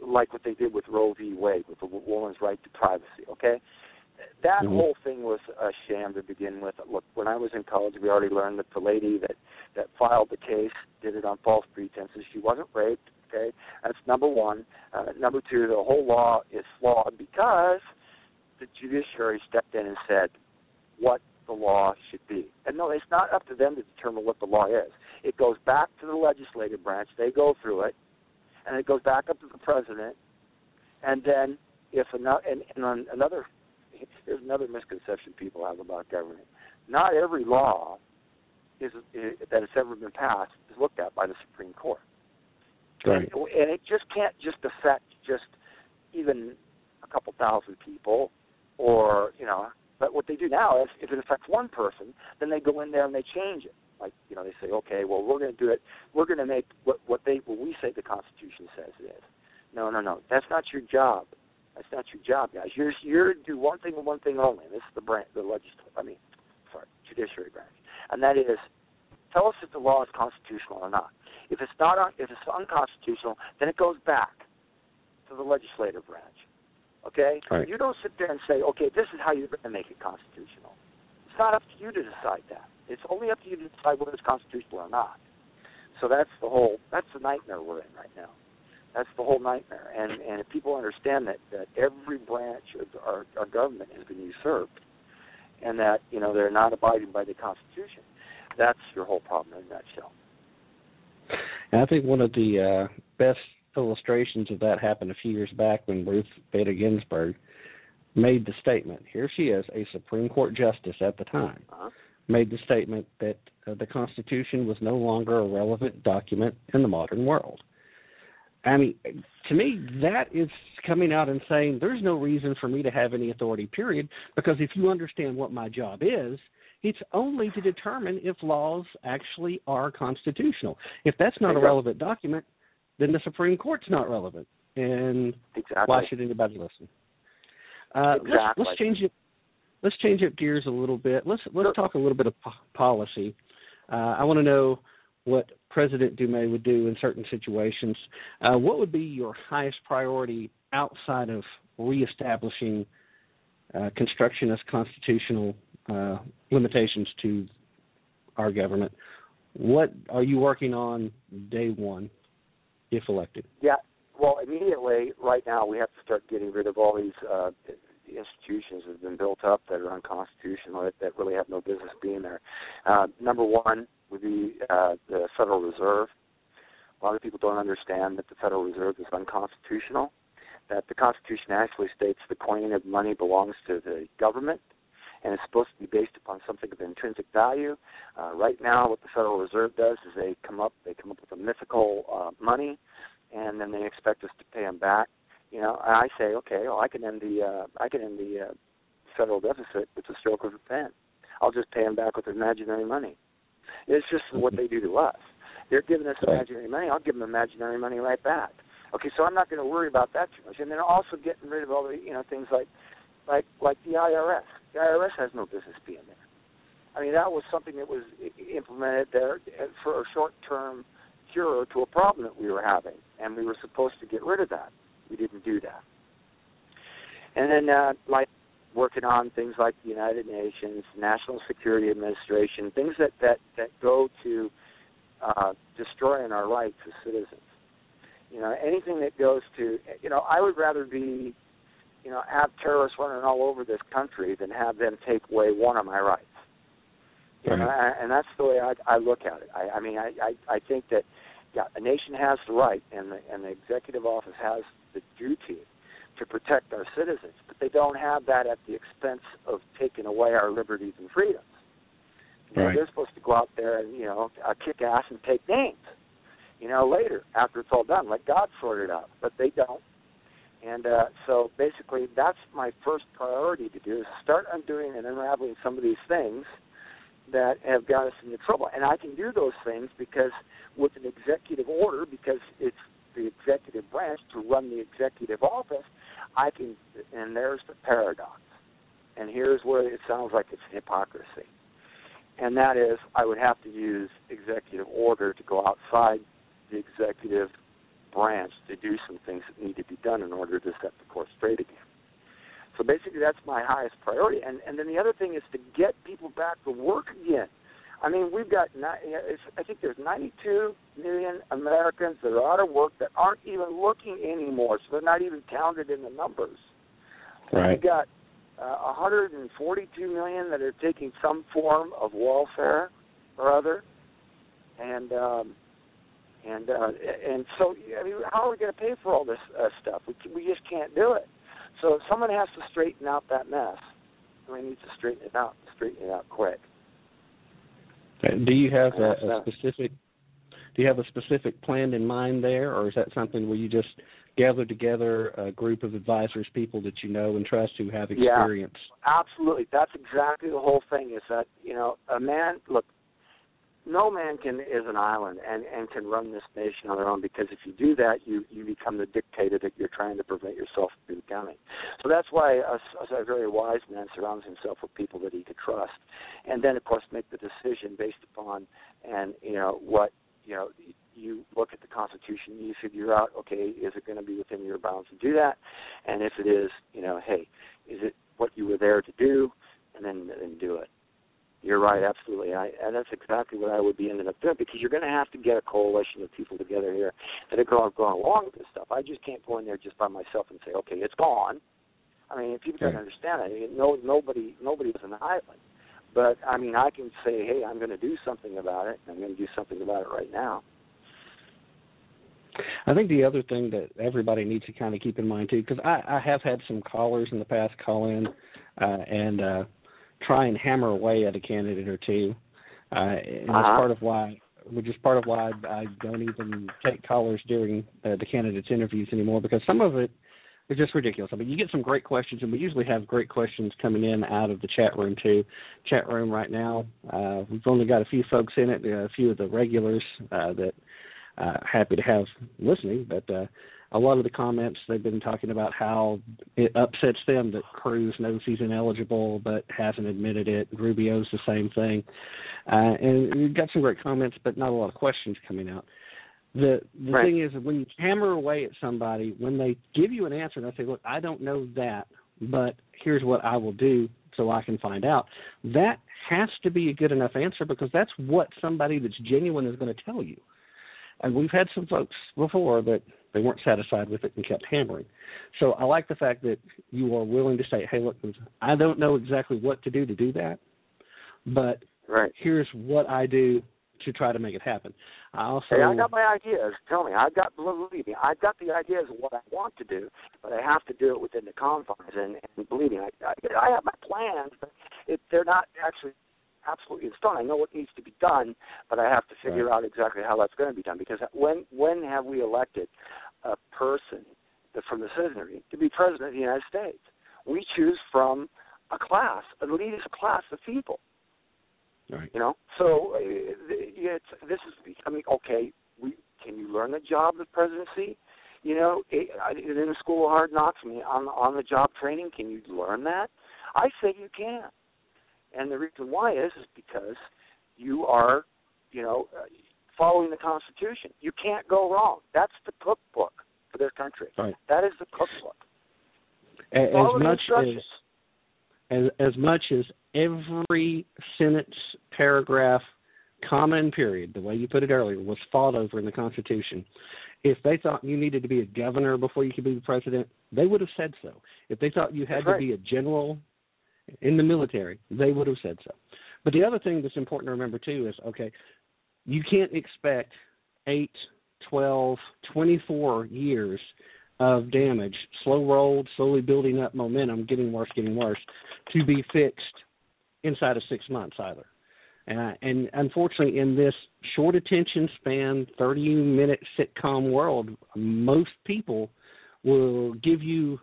like what they did with Roe v. Wade with the woman's right to privacy. Okay, that Mhm. whole thing was a sham to begin with. Look, when I was in college, we already learned that the lady that that filed the case did it on false pretenses. She wasn't raped. Okay, that's number one. Uh, number two, the whole law is flawed because the judiciary stepped in and said what the law should be. And no, it's not up to them to determine what the law is. It goes back to the legislative branch. They go through it, and it goes back up to the president. And then, if another, and, and on another, here's another misconception people have about government. Not every law is, is that has ever been passed is looked at by the Supreme Court. Right. And, and it just can't just affect just even a couple thousand people or, you know, but what they do now is if it affects one person, then they go in there and they change it. Like, you know, they say, okay, well, we're going to do it. We're going to make what, what they, what we say the Constitution says it is. No, no, no. That's not your job. That's not your job, guys. You're you're do one thing and one thing only. This is the branch, the legislative. I mean, sorry, judiciary branch, and that is tell us if the law is constitutional or not. If it's not, if it's unconstitutional, then it goes back to the legislative branch. Okay? Right. You don't sit there and say, okay, this is how you're going to make it constitutional. It's not up to you to decide that. It's only up to you to decide whether it's constitutional or not. So that's the whole. That's the nightmare we're in right now. That's the whole nightmare. And and if people understand that that every branch of our our government has been usurped, and that you know they're not abiding by the Constitution, that's your whole problem in a nutshell. And I think one of the uh, best illustrations of that happened a few years back when Ruth Bader Ginsburg made the statement. Here she is, a Supreme Court justice at the time, Uh-huh. made the statement that uh, the Constitution was no longer a relevant document in the modern world. I mean, to me, that is coming out and saying there's no reason for me to have any authority, period, because if you understand what my job is, it's only to determine if laws actually are constitutional. If that's not a relevant document, then the Supreme Court's not relevant. And Exactly. why should anybody listen? Uh, let's, let's change it. Let's change up gears a little bit. Let's let's talk a little bit of po- policy. Uh, I want to know what President Dummett would do in certain situations. Uh, what would be your highest priority outside of reestablishing uh, constructionist constitutional uh, limitations to our government? What are you working on day one, if elected? Yeah. Well, immediately, right now, we have to start getting rid of all these uh, institutions that have been built up that are unconstitutional, that, really have no business being there. Uh, number one would be uh, the Federal Reserve. A lot of people don't understand that the Federal Reserve is unconstitutional. That the Constitution actually states the coining of money belongs to the government, and it's supposed to be based upon something of intrinsic value. Uh, right now, what the Federal Reserve does is they come up they come up with a mythical uh, money, and then they expect us to pay them back. You know, I say, okay, well, I can end the uh, I can end the uh, federal deficit with a stroke of a pen. I'll just pay them back with imaginary money. It's just what they do to us. They're giving us imaginary money. I'll give them imaginary money right back. Okay, so I'm not going to worry about that too much. And then also getting rid of all the you know things like like like the IRS. The IRS has no business being there. I mean, that was something that was implemented there for a short-term cure to a problem that we were having, and we were supposed to get rid of that. We didn't do that. And then, uh, like working on things like the United Nations, National Security Administration, things that that that go to uh, destroying our rights as citizens. You know, anything that goes to, you know, I would rather be, you know, have terrorists running all over this country than have them take away one of my rights. You know, Right. and that's the way I, I look at it. I, I mean, I, I, I think that yeah, a nation has the right, and the and the executive office has the duty to protect our citizens, but they don't have that at the expense of taking away our liberties and freedoms. You know, Right. They're supposed to go out there and you know uh, kick ass and take names. you know, later after it's all done. Let God sort it out, but they don't. And uh, so basically, that's my first priority to do is start undoing and unraveling some of these things that have got us into trouble. And I can do those things because with an executive order, because it's the executive branch to run the executive office, I can, and there's the paradox. And here's where it sounds like it's hypocrisy. And that is, I would have to use executive order to go outside the executive branch to do some things that need to be done in order to set the course straight again. So basically, that's my highest priority. And and then the other thing is to get people back to work again. I mean, we've got I think there's 92 million Americans that are out of work that aren't even looking anymore, so they're not even counted in the numbers. Right. We've got uh, 142 million that are taking some form of welfare or other, and um, and uh, and so I mean, how are we going to pay for all this uh, stuff? We we just can't do it. So someone has to straighten out that mess. We need to straighten it out, straighten it out quick. Do you have a, a specific do you have a specific plan in mind there, or is that something where you just gather together a group of advisors, people that you know and trust who have experience? Yeah, absolutely. That's exactly the whole thing. Is that you know a man? Look, no man can is an island and and can run this nation on their own because if you do that you you become the dictator that you're trying to prevent yourself from becoming so that's why a, a very wise man surrounds himself with people that he could trust and then of course make the decision based upon and you know what you know you look at the constitution you figure out okay is it going to be within your bounds to do that and if it is you know hey is it what you were there to do and then then do it you're right, absolutely. I, and that's exactly what I would be ending up doing because you're going to have to get a coalition of people together here that are going, going along with this stuff. I just can't go in there just by myself and say, okay, it's gone. I mean, people don't understand it. I mean, no, nobody, nobody is an island. But I mean, I can say, hey, I'm going to do something about it. I'm going to do something about it right now. I think the other thing that everybody needs to kind of keep in mind too, because I, I have had some callers in the past call in, uh, and uh, try and hammer away at a candidate or two. Uh, and uh-huh. that's part of why, which is part of why I don't even take callers during uh, the candidates' interviews anymore because some of it is just ridiculous. I mean, you get some great questions, and we usually have great questions coming in out of the chat room too. Chat room right now, uh, we've only got a few folks in it, a few of the regulars uh, that uh, happy to have listening, but uh, a lot of the comments they've been talking about how it upsets them that Cruz knows he's ineligible but hasn't admitted it. Rubio's the same thing, uh, and we've got some great comments, but not a lot of questions coming out. The the right. thing is when you hammer away at somebody, when they give you an answer and they say, "Look, I don't know that, but here's what I will do so I can find out," that has to be a good enough answer because that's what somebody that's genuine is going to tell you. And we've had some folks before that they weren't satisfied with it and kept hammering. So I like the fact that you are willing to say, "Hey, look, I don't know exactly what to do to do that, but right. here's what I do to try to make it happen." I also hey, I got my ideas. Tell me, I've got believe me, I've got the ideas of what I want to do, but I have to do it within the confines. And, and believe me, I, I, I have my plans, but it, they're not actually absolutely in stone. I know what needs to be done, but I have to figure right. out exactly how that's going to be done. Because when when have we elected a person from the citizenry to be president of the United States? We choose from a class, a elitist class of people. Right. You know, so uh, it's this is. I mean, okay, we can you learn the job of presidency? You know, it, in the school of hard knocks, I mean, on on the job training, can you learn that? I say you can. And the reason why is is because you are, you know, uh, following the Constitution. You can't go wrong. That's the cookbook for this country. Right. That is the cookbook. As, as much as as as much as every sentence, paragraph, comma, and period, the way you put it earlier, was fought over in the Constitution. If they thought you needed to be a governor before you could be the president, they would have said so. If they thought you had That's to be a general in the military, they would have said so. But the other thing that's important to remember too is okay, you can't expect eight, twelve, twenty-four years of damage, slow rolled, slowly building up momentum, getting worse, getting worse, to be fixed inside of six months either. Uh, and unfortunately, in this short attention span, 30 minute sitcom world, most people will give you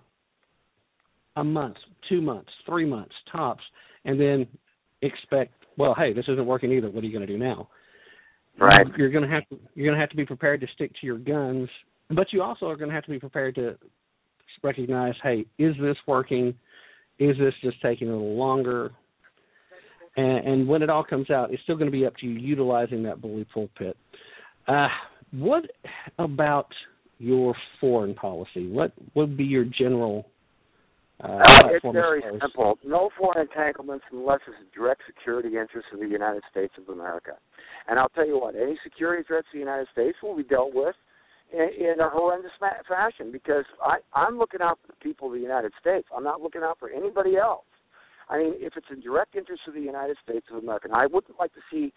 a month, two months, three months tops, and then expect, well, hey, this isn't working either. What are you going to do now? Right. You're going to have to you're going to have to be prepared to stick to your guns, but you also are going to have to be prepared to recognize, hey, is this working? Is this just taking a little longer? And, and when it all comes out, it's still going to be up to you utilizing that bully pulpit. Uh, what about your foreign policy? What would be your general uh, Uh, it's very simple. No foreign entanglements unless it's a direct security interest of the United States of America. And I'll tell you what, any security threats to the United States will be dealt with in, in a horrendous fashion because I, I'm looking out for the people of the United States. I'm not looking out for anybody else. I mean, if it's in direct interest of the United States of America, and I wouldn't like to see,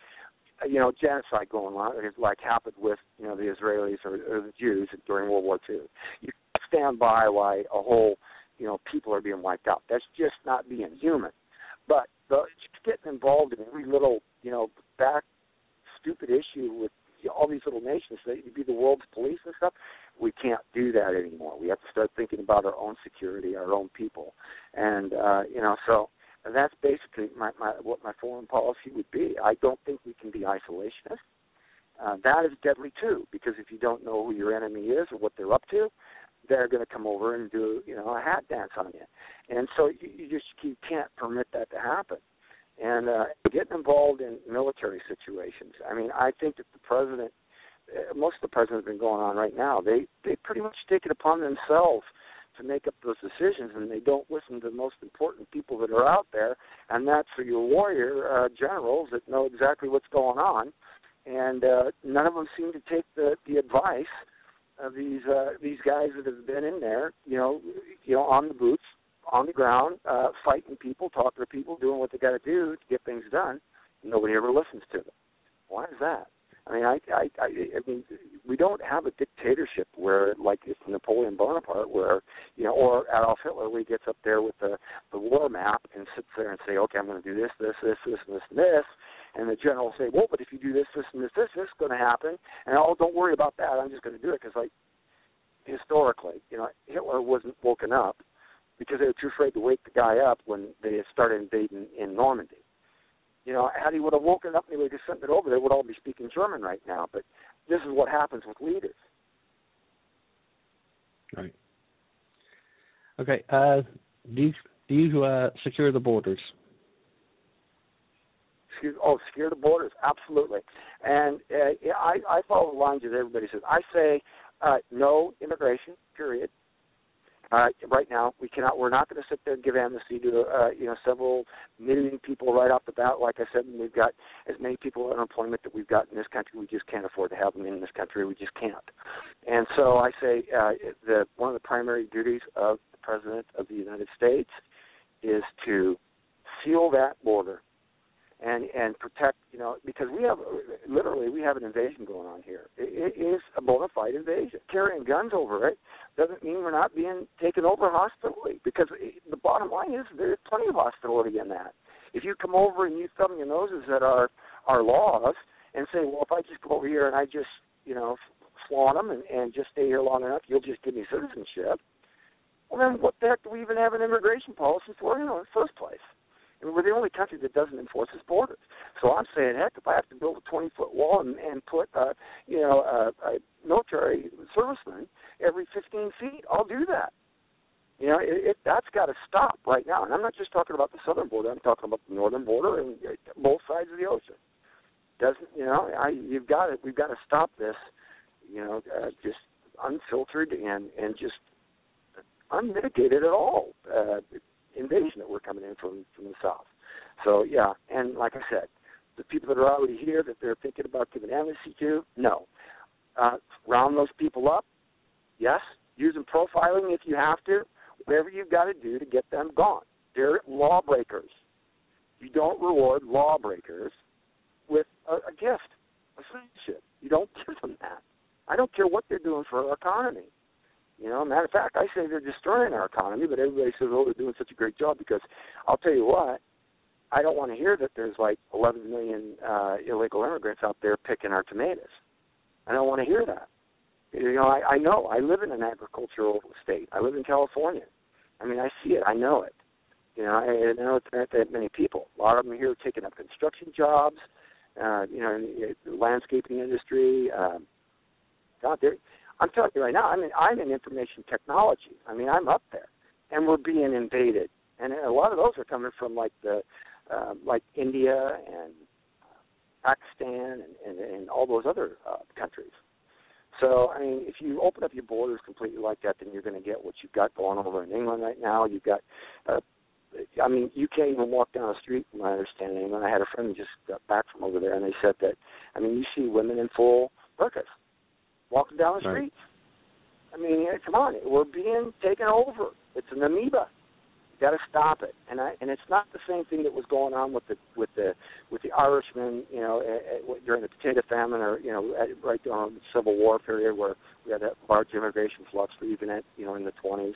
uh, you know, genocide going on, like happened with, you know, the Israelis or, or the Jews during World War II. You stand by while a whole you know, people are being wiped out. That's just not being human. But the, just getting involved in every little, you know, back stupid issue with all these little nations that you'd be the world's police and stuff, we can't do that anymore. We have to start thinking about our own security, our own people, and uh, you know, so that's basically my, my what my foreign policy would be. I don't think we can be isolationist. Uh, that is deadly too, because if you don't know who your enemy is or what they're up to, they're going to come over and do you know a hat dance on you, and so you, you just you can't permit that to happen. And uh, getting involved in military situations. I mean, I think that the president, uh, most of the presidents have been going on right now. They they pretty much take it upon themselves to make up those decisions, and they don't listen to the most important people that are out there, and that's for your warrior uh, generals that know exactly what's going on. And uh, none of them seem to take the the advice of these uh, these guys that have been in there, you know, you know, on the boots, on the ground, uh, fighting people, talking to people, doing what they got to do to get things done. Nobody ever listens to them. Why is that? I mean, I, I, I, I mean, we don't have a dictatorship where, like it's Napoleon Bonaparte, where you know, or Adolf Hitler, where he gets up there with the the war map and sits there and say, okay, I'm going to do this, this, this, this, and this, and this, and the general say, well, but if you do this, this, and this, this, this is going to happen, and oh, don't worry about that, I'm just going to do it because, like, historically, you know, Hitler wasn't woken up because they were too afraid to wake the guy up when they started invading in Normandy. You know, had he would have woken up and he would have sent it over, they would all be speaking German right now. But this is what happens with leaders. Right. Okay. Uh, do you, do you uh, secure the borders? Excuse, oh, secure the borders, absolutely. And uh, I, I follow the lines that everybody says. I say uh, no immigration, period. Uh, right now, we cannot. We're not going to sit there and give amnesty to uh, you know several million people right off the bat. Like I said, we've got as many people in unemployment that we've got in this country. We just can't afford to have them in this country. We just can't. And so I say uh, the one of the primary duties of the president of the United States is to seal that border and and protect you know because we have literally we have an invasion going on here. It, it is a bona fide invasion. Carrying guns over it doesn't mean we're not being taken over hostilely because it, the bottom line is there's plenty of hostility in that. If you come over and you thumb your noses at our our laws and say, well, if I just go over here and I just you know flaunt them and, and just stay here long enough, you'll just give me citizenship. Well, then what the heck do we even have an immigration policy for you know, in the first place? Mean, we're the only country that doesn't enforce its borders. So I'm saying, heck, if I have to build a 20 foot wall and, and put, uh, you know, a, a military serviceman every 15 feet, I'll do that. You know, it, it that's got to stop right now. And I'm not just talking about the southern border. I'm talking about the northern border and uh, both sides of the ocean. Doesn't you know? I you've got to we've got to stop this. You know, uh, just unfiltered and and just unmitigated at all uh, invasion that we're coming in from from the south. So yeah, and like I said, the people that are already here that they're thinking about giving amnesty to, no. Uh, round those people up, yes. Using profiling if you have to, whatever you've got to do to get them gone. They're lawbreakers. You don't reward lawbreakers with a, a gift, a citizenship. You don't give them that. I don't care what they're doing for our economy. You know, matter of fact, I say they're destroying our economy, but everybody says, "Oh, they're doing such a great job." Because I'll tell you what, I don't want to hear that there's like 11 million uh, illegal immigrants out there picking our tomatoes. I don't want to hear that. You know, I, I know. I live in an agricultural state. I live in California. I mean, I see it. I know it. You know, I, I know there aren't that many people. A lot of them here taking up construction jobs. Uh, you know, the landscaping industry. Um, God, there. I'm telling you right now. I mean, I'm in information technology. I mean, I'm up there, and we're being invaded. And a lot of those are coming from like the, uh, like India and Pakistan and, and, and all those other uh, countries. So, I mean, if you open up your borders completely like that, then you're going to get what you've got going over in England right now. You've got, uh, I mean, you can't even walk down the street, from my understanding. And I had a friend who just got back from over there, and they said that, I mean, you see women in full burqas walking down the Right. streets. I mean, come on, we're being taken over. It's an amoeba. You got to stop it. And I and it's not the same thing that was going on with the with the with the Irishmen, you know, at, at, during the potato famine, or you know, at, right during the Civil War period, where we had that large immigration flux, or even at you know in the 20s,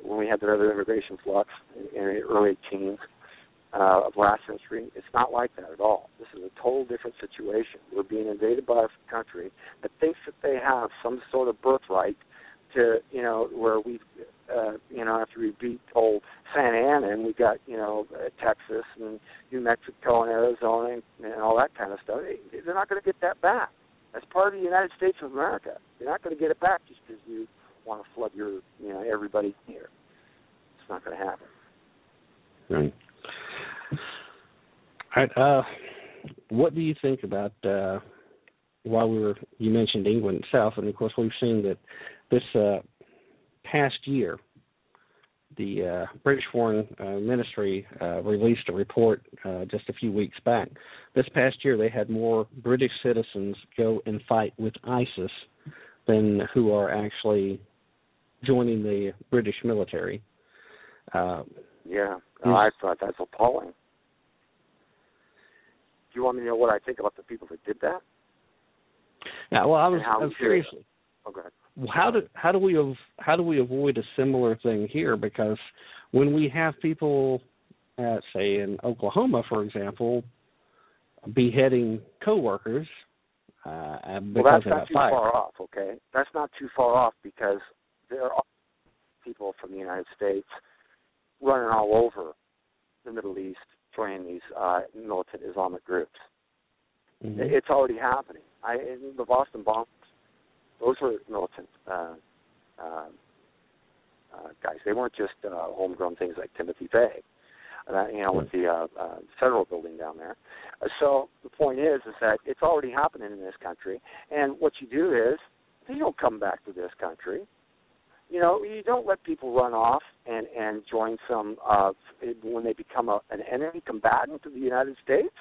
when we had that other immigration flux in, in the early teens uh, of last century. It's not like that at all. This is a total different situation. We're being invaded by a country that thinks that they have some sort of birthright to, you know, where we, uh, you know, after we beat old Santa Anna and we got, you know, uh, Texas and New Mexico and Arizona and, and all that kind of stuff. They, they're not going to get that back. That's part of the United States of America. You're not going to get it back just because you want to flood your, you know, everybody here. It's not going to happen. Right. All right. Uh, what do you think about uh, while we were you mentioned England itself, and of course we've seen that this uh, past year, the uh, British Foreign uh, Ministry uh, released a report uh, just a few weeks back. This past year, they had more British citizens go and fight with ISIS than who are actually joining the British military. Uh, Yeah. I thought that's appalling. Do you want me to know what I think about the people that did that? now, well, I was, how I was we do it. seriously. Okay. how do how do we av- how do we avoid a similar thing here? Because when we have people, at, say in Oklahoma, for example, beheading coworkers uh, Well, that's not that too fire. far off. Okay, that's not too far off because there are people from the United States running all over the Middle East joining these uh, militant Islamic groups. Mhm. It's already happening. I in the Boston bombs, those were militant uh, uh, uh, guys. They weren't just uh, homegrown things like Timothy McVeigh, uh, you know, with the uh, uh, federal building down there. Uh, so the point is, is that it's already happening in this country. And what you do is, you don't come back to this country. You know, you don't let people run off and and join some uh, when they become a, an enemy combatant to the United States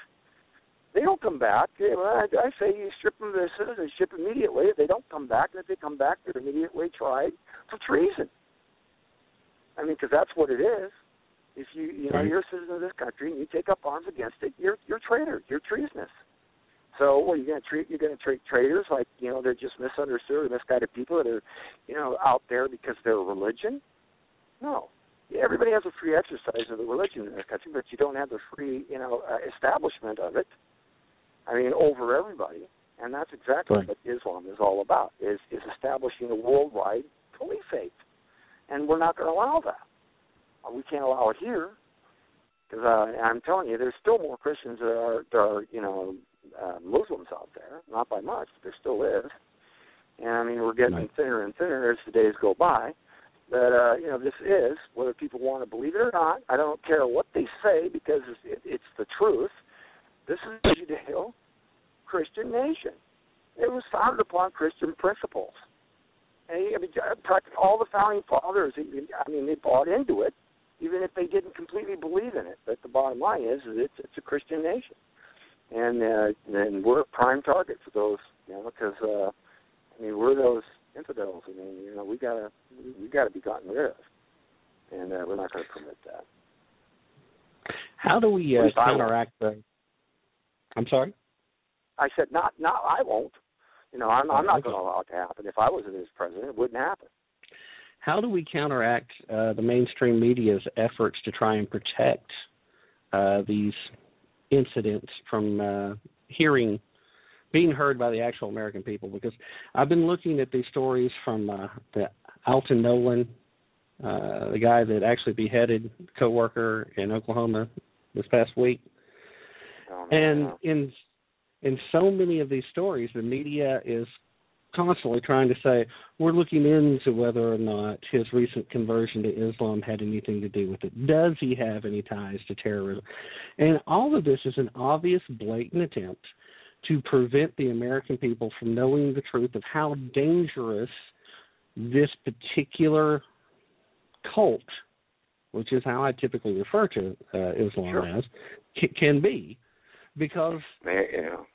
they don't come back. Well, I, I say you strip them of their citizenship immediately. If they don't come back, and if they come back, they're immediately tried for treason. I mean, because that's what it is. If you you know Right. you're a citizen of this country and you take up arms against it, you're you're a traitor. You're treasonous. So, what you're going to treat you're going to treat traitors like you know they're just misunderstood or misguided people that are you know out there because they're a religion? No. Everybody has a free exercise of the religion in this country, but you don't have the free you know uh, establishment of it. I mean, over everybody, and that's exactly Right. what Islam is all about: is is establishing a worldwide caliphate, and we're not going to allow that. Uh, We can't allow it here because uh, I'm telling you, there's still more Christians that are, that are you know, uh, Muslims out there. Not by much, but there still is. And I mean, we're getting Right. thinner and thinner as the days go by. But uh, you know, this is whether people want to believe it or not. I don't care what they say because it's, it, it's the truth. This is a Judeo-Christian nation. It was founded upon Christian principles. And I mean, all the founding fathers, I mean, they bought into it, even if they didn't completely believe in it. But the bottom line is, is it's it's a Christian nation, and uh, and we're a prime target for those, you know, because uh, I mean, we're those infidels. I mean, you know, we gotta we gotta be gotten rid of, and uh, we're not going to permit that. How do we uh, least I won't. counteract the? I'm sorry. I said, not, not, I won't. You know, I'm, I'm not going to allow it to happen. If I was as president, it wouldn't happen. How do we counteract uh, the mainstream media's efforts to try and protect uh, these incidents from uh, hearing being heard by the actual American people because I've been looking at these stories from uh, the Alton Nolen, uh, the guy that actually beheaded a coworker in Oklahoma this past week, Oh, and in in so many of these stories, the media is constantly trying to say we're looking into whether or not his recent conversion to Islam had anything to do with it. Does he have any ties to terrorism? And all of this is an obvious, blatant attempt to prevent the American people from knowing the truth of how dangerous this particular cult, which is how I typically refer to uh, Islam Sure. as, c- can be. Because know,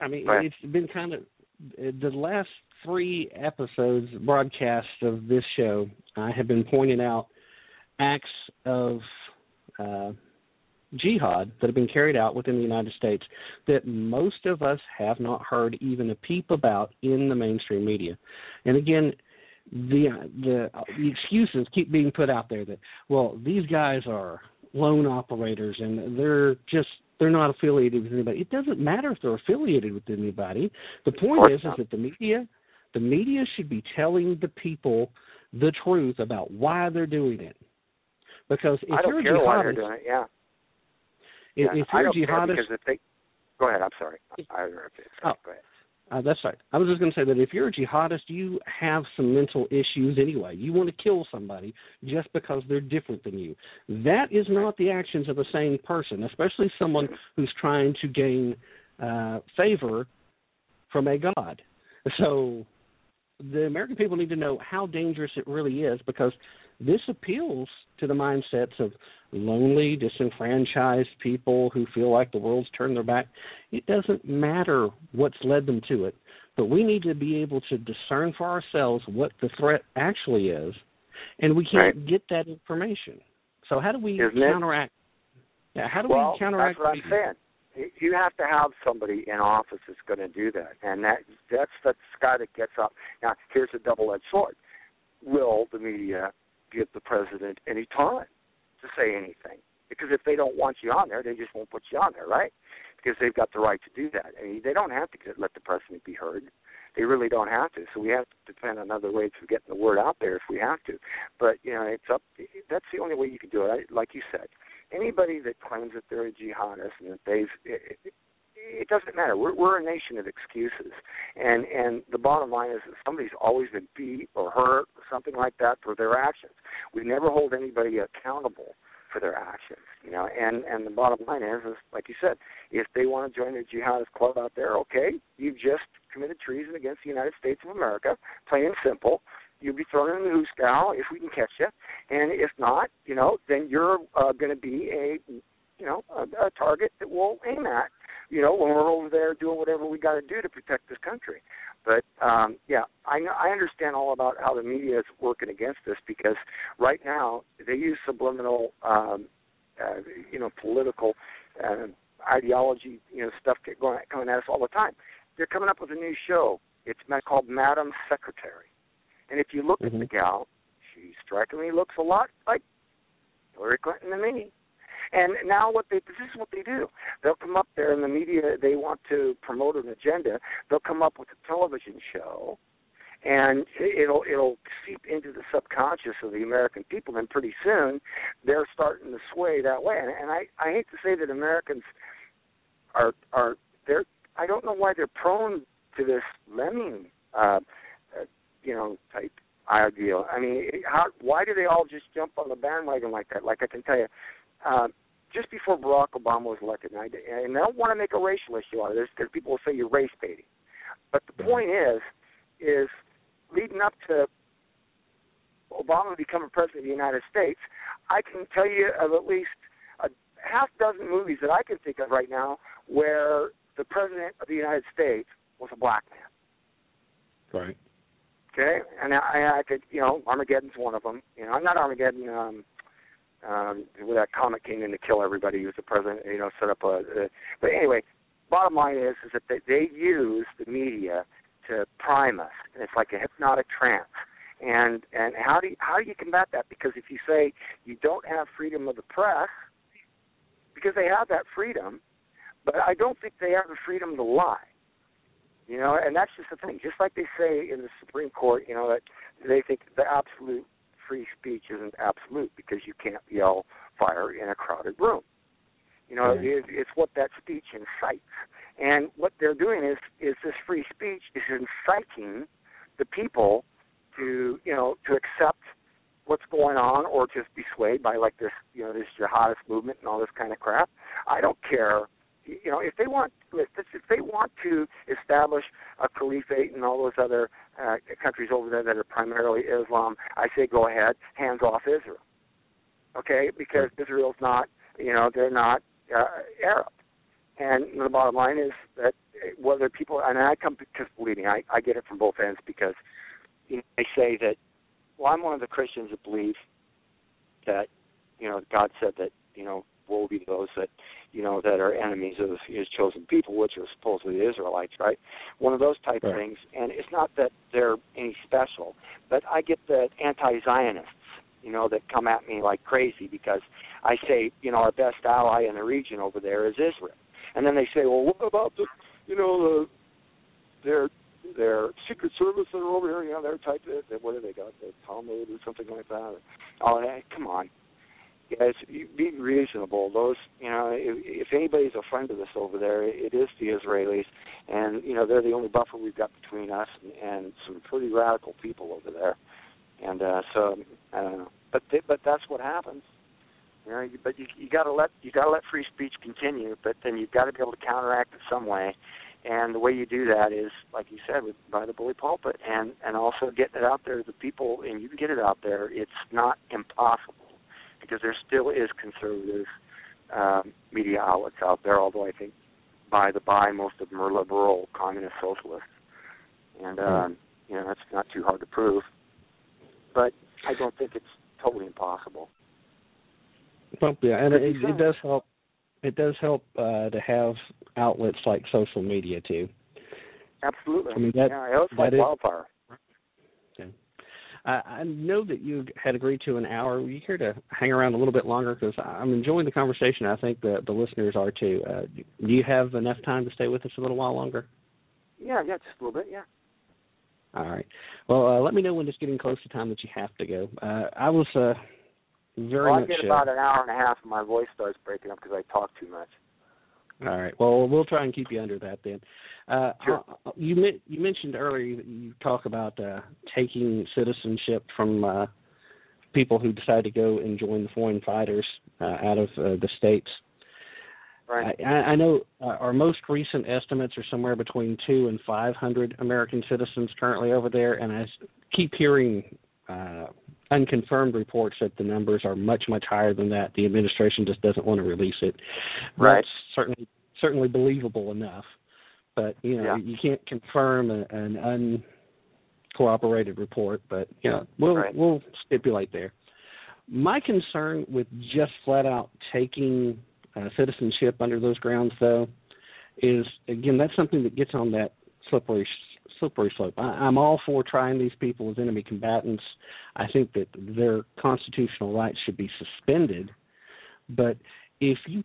I mean, it's been kind of the last three episodes broadcast of this show. I have been pointing out acts of uh, jihad that have been carried out within the United States that most of us have not heard even a peep about in the mainstream media. And again, the the the excuses keep being put out there that well these guys are lone operators and they're just they're not affiliated with anybody. It doesn't matter if they're affiliated with anybody. The point is is that the media the media should be telling the people the truth about why they're doing it. Because if I you're don't a care why they're jihadist, doing it. Yeah. if, yeah. if you're a don't care jihadist, because if they go ahead, I'm sorry. I interrupted. Oh. Go ahead. Uh, that's right. I was just going to say that if you're a jihadist, you have some mental issues anyway. You want to kill somebody just because they're different than you. That is not the actions of a sane person, especially someone who's trying to gain uh, favor from a god. So the American people need to know how dangerous it really is because this appeals to the mindsets of lonely, disenfranchised people who feel like the world's turned their back. It doesn't matter what's led them to it, but we need to be able to discern for ourselves what the threat actually is, and we can't Right. get that information. So how do we Isn't it? counteract? Yeah, how do well, we counteract? that's what I'm saying. You- have to have somebody in office that's going to do that, and that that's that's the guy that gets up. Now, here's a double-edged sword: Will the media give the president any time to say anything? Because if they don't want you on there, they just won't put you on there, right? Because they've got the right to do that. I mean, they don't have to let the president be heard. They really don't have to. So we have to depend on other ways of getting the word out there if we have to. But you know, it's up. That's the only way you can do it. I, like you said, anybody that claims that they're a jihadist and that they've it, doesn't matter. We're we're a nation of excuses, and and the bottom line is that somebody's always been beat or hurt or something like that for their actions. We never hold anybody accountable for their actions, you know. And and the bottom line is, is like you said, if they want to join the jihadist club out there, okay, you've just committed treason against the United States of America, plain and simple. You'll be thrown in the hoosgow if we can catch you, and if not, you know, then you're uh, going to be a, you know, a, a target that we'll aim at, you know, when we're over there doing whatever we got to do to protect this country. But um, yeah, I know, I understand all about how the media is working against this because right now they use subliminal, um, uh, you know, political uh, ideology, you know, stuff going coming at us all the time. They're coming up with a new show. It's called Madam Secretary, and if you look at the Mhm. gal, she strikingly looks a lot like Hillary Clinton to me. And now what they this is what they do. They'll come up there in the media they want to promote an agenda. They'll come up with a television show and it'll it'll seep into the subconscious of the American people and pretty soon they're starting to sway that way. And, and I I hate to say that Americans are are they're I don't know why they're prone to this lemming uh, uh you know type ideal. I mean, how why do they all just jump on the bandwagon like that? Like I can tell you, uh, just before Barack Obama was elected, and I, and I don't want to make a racial issue out of this because people will say you're race baiting. But the point is, is leading up to Obama becoming president of the United States, I can tell you of at least a half dozen movies that I can think of right now where the president of the United States was a black man. Right. Okay, and I, I could, you know, Armageddon's one of them. You know, I'm not Armageddon. Um, um, where that comet came in to kill everybody. He was the president. You know, set up a. a but anyway, bottom line is, is that they, they use the media to prime us, and it's like a hypnotic trance. And and how do you, how do you combat that? Because if you say you don't have freedom of the press, because they have that freedom, but I don't think they have the freedom to lie. You know, and that's just the thing. Just like they say in the Supreme Court, you know, that they think the absolute free speech isn't absolute because you can't yell fire in a crowded room. You know, Right. it, it's what that speech incites. And what they're doing is is this free speech is inciting the people to you know to accept what's going on or just be swayed by like this you know this jihadist movement and all this kind of crap. I don't care. You know, if they want if they want to establish a caliphate and all those other uh, countries over there that are primarily Islam, I say go ahead, hands off Israel. Okay, because Israel's not you know they're not uh, Arab. And the bottom line is that whether people and I come because believe me, I, I get it from both ends because you know, they say that well, I'm one of the Christians that believe that you know God said that you know woe be those that you know that are enemies of His chosen people, which are supposedly the Israelites, right? One of those type Right. of things, and it's not that they're any special, but I get the anti-Zionists, you know, that come at me like crazy because I say, you know, our best ally in the region over there is Israel, and then they say, well, what about the, you know, the their their secret service that are over here, you know, they're type of what do they got, the Talmud or something like that. Oh, hey, come on, guys, be reasonable. Those, you know, if, if anybody's a friend of us over there, it is the Israelis, and you know they're the only buffer we've got between us and, and some pretty radical people over there. And uh, so I don't know, but they, but that's what happens. You know, but you you got to let you got to let free speech continue, but then you've got to be able to counteract it some way. And the way you do that is, like you said, with by the bully pulpit, and and also getting it out there to the people, and you can get it out there. It's not impossible because there still is conservative um, media outlets out there. Although I think, by the by, most of them are liberal, communist, socialists, and um, you know that's not too hard to prove. But I don't think it's totally impossible. Well, yeah, and it, it does help. It does help uh, to have outlets like social media too. Absolutely. I mean, that- yeah, it's that like is- wildfire. I, I know that you had agreed to an hour. Were you here to hang around a little bit longer? Because I'm enjoying the conversation. I think the the listeners are too. Uh, do you have enough time to stay with us a little while longer? Yeah, yeah, just a little bit. Yeah. All right. Well, uh, let me know when it's getting close to time that you have to go. Uh, I was uh, very Well, I much. get uh, about an hour and a half, and my voice starts breaking up because I talk too much. All right. Well, we'll try and keep you under that then. Uh, Sure. uh, You you mentioned earlier that you talk about uh, taking citizenship from uh, people who decide to go and join the foreign fighters uh, out of uh, the states. Right. I, I know uh, our most recent estimates are somewhere between two and five hundred American citizens currently over there, and I keep hearing uh, unconfirmed reports that the numbers are much much higher than that. The administration just doesn't want to release it. Right. That's certainly certainly believable enough, but you know Yeah. you can't confirm a, an uncorroborated report. But you know we'll Right. we'll stipulate there. My concern with just flat out taking uh, citizenship under those grounds, though, is again that's something that gets on that slippery slippery slope. I, I'm all for trying these people as enemy combatants. I think that their constitutional rights should be suspended. But if you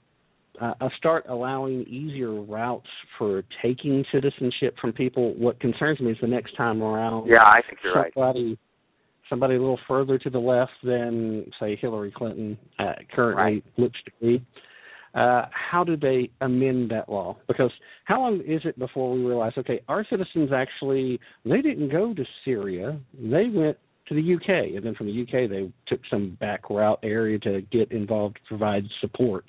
uh, uh, start allowing easier routes for taking citizenship from people, what concerns me is the next time around Yeah, I think you're right. somebody somebody a little further to the left than say Hillary Clinton uh, currently Right. looks to be. Uh, how do they amend that law? Because how long is it before we realize, okay, our citizens actually they didn't go to Syria, they went to the UK, and then from the UK they took some back route area to get involved provide support.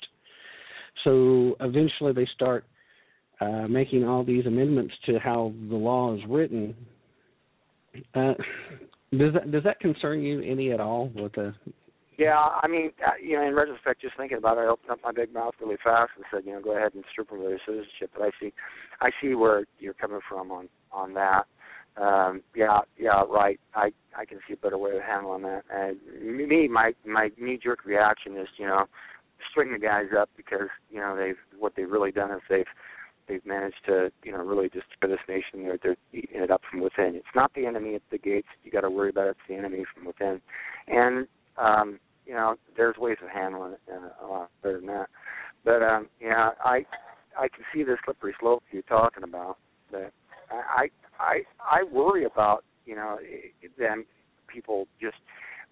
So eventually they start uh, making all these amendments to how the law is written. Uh, does that does that concern you any at all? With the Yeah, I mean, uh, you know, in retrospect, just thinking about it, I opened up my big mouth really fast and said, you know, go ahead and strip them of their citizenship. But I see, I see where you're coming from on on that. Um, yeah, yeah, right. I I can see a better way of handling that. And me, my my knee jerk reaction is, you know, string the guys up because you know they've what they've really done is they've they've managed to you know really just for this nation they're they're eating it up from within. It's not the enemy at the gates you got to worry about. It's the enemy from within, and um, you know there's ways of handling it uh, a lot better than that. But um, yeah, I I can see the slippery slope you're talking about. But I I I worry about you know them people just